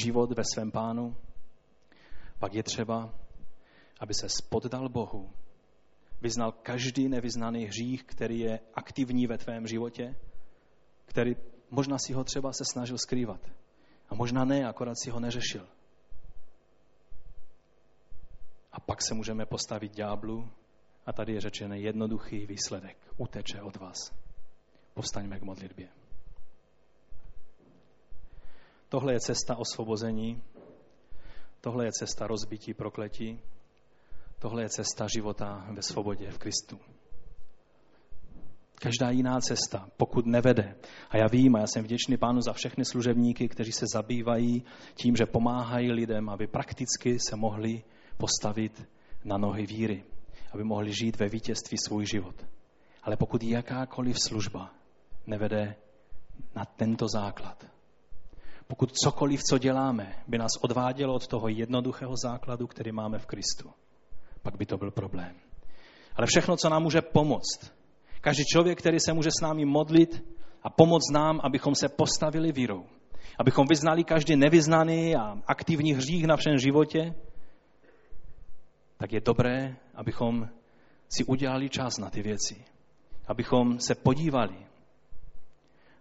život ve svém pánu, pak je třeba, aby se poddal Bohu, vyznal každý nevyznaný hřích, který je aktivní ve tvém životě, který možná si ho třeba se snažil skrývat. A možná ne, akorát si ho neřešil. A pak se můžeme postavit ďáblu a tady je řečený jednoduchý výsledek. Uteče od vás. Povstaňme k modlitbě. Tohle je cesta osvobození, tohle je cesta rozbití prokletí, tohle je cesta života ve svobodě v Kristu. Každá jiná cesta, pokud nevede. A já vím, a já jsem vděčný pánu za všechny služebníky, kteří se zabývají tím, že pomáhají lidem, aby prakticky se mohli postavit na nohy víry, aby mohli žít ve vítězství svůj život. Ale pokud jakákoliv služba nevede na tento základ, pokud cokoliv, co děláme, by nás odvádělo od toho jednoduchého základu, který máme v Kristu, pak by to byl problém. Ale všechno, co nám může pomoct, každý člověk, který se může s námi modlit a pomoct nám, abychom se postavili vírou, abychom vyznali každý nevyznaný a aktivní hřích na všem životě, tak je dobré, abychom si udělali čas na ty věci. Abychom se podívali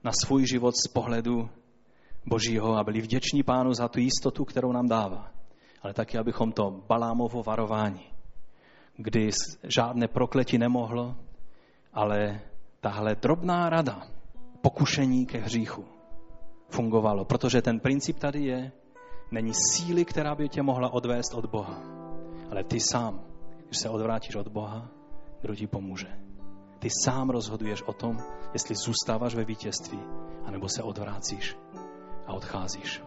na svůj život z pohledu Božího a byli vděční Pánu za tu jistotu, kterou nám dává. Ale taky, abychom to balámovo varování, kdy žádné prokletí nemohlo, ale tahle drobná rada, pokušení ke hříchu fungovalo. Protože ten princip tady je, není síly, která by tě mohla odvést od Boha. Ale ty sám, když se odvrátíš od Boha, kdo ti pomůže. Ty sám rozhoduješ o tom, jestli zůstáváš ve vítězství, anebo se odvrácíš a odcházíš.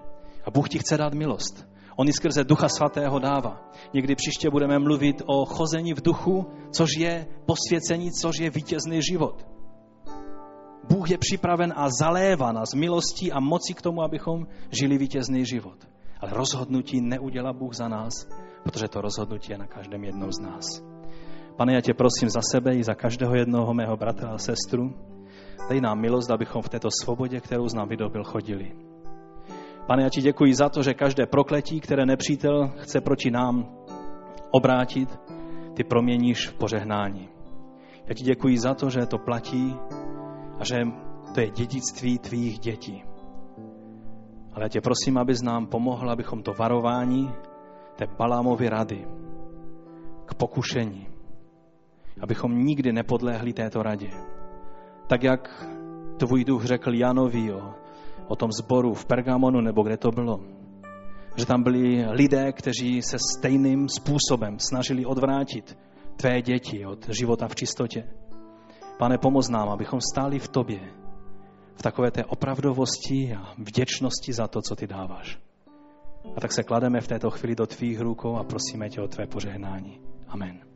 A Bůh ti chce dát milost. On i skrze Ducha Svatého dává. Někdy příště budeme mluvit o chození v duchu, což je posvěcení, což je vítězný život. Bůh je připraven a zalévá nás milostí a mocí k tomu, abychom žili vítězný život. Ale rozhodnutí neudělá Bůh za nás, protože to rozhodnutí je na každém jednou z nás. Pane, já tě prosím za sebe i za každého jednoho mého bratra a sestru. Dej nám milost, abychom v této svobodě, kterou z nám vydobil, chodili. Pane, já ti děkuji za to, že každé prokletí, které nepřítel chce proti nám obrátit, ty proměníš v požehnání. Já ti děkuji za to, že to platí a že to je dědictví tvých dětí. Ale já tě prosím, abys nám pomohl, abychom to varování té Balámovy rady k pokušení, abychom nikdy nepodléhli této radě. Tak jak tvůj duch řekl Janovi o, o tom zboru v Pergamonu, nebo kde to bylo, že tam byli lidé, kteří se stejným způsobem snažili odvrátit tvé děti od života v čistotě. Pane, pomoz nám, abychom stáli v tobě, v takové té opravdovosti a vděčnosti za to, co ty dáváš. A tak se klademe v této chvíli do tvých rukou a prosíme tě o tvé požehnání. Amen.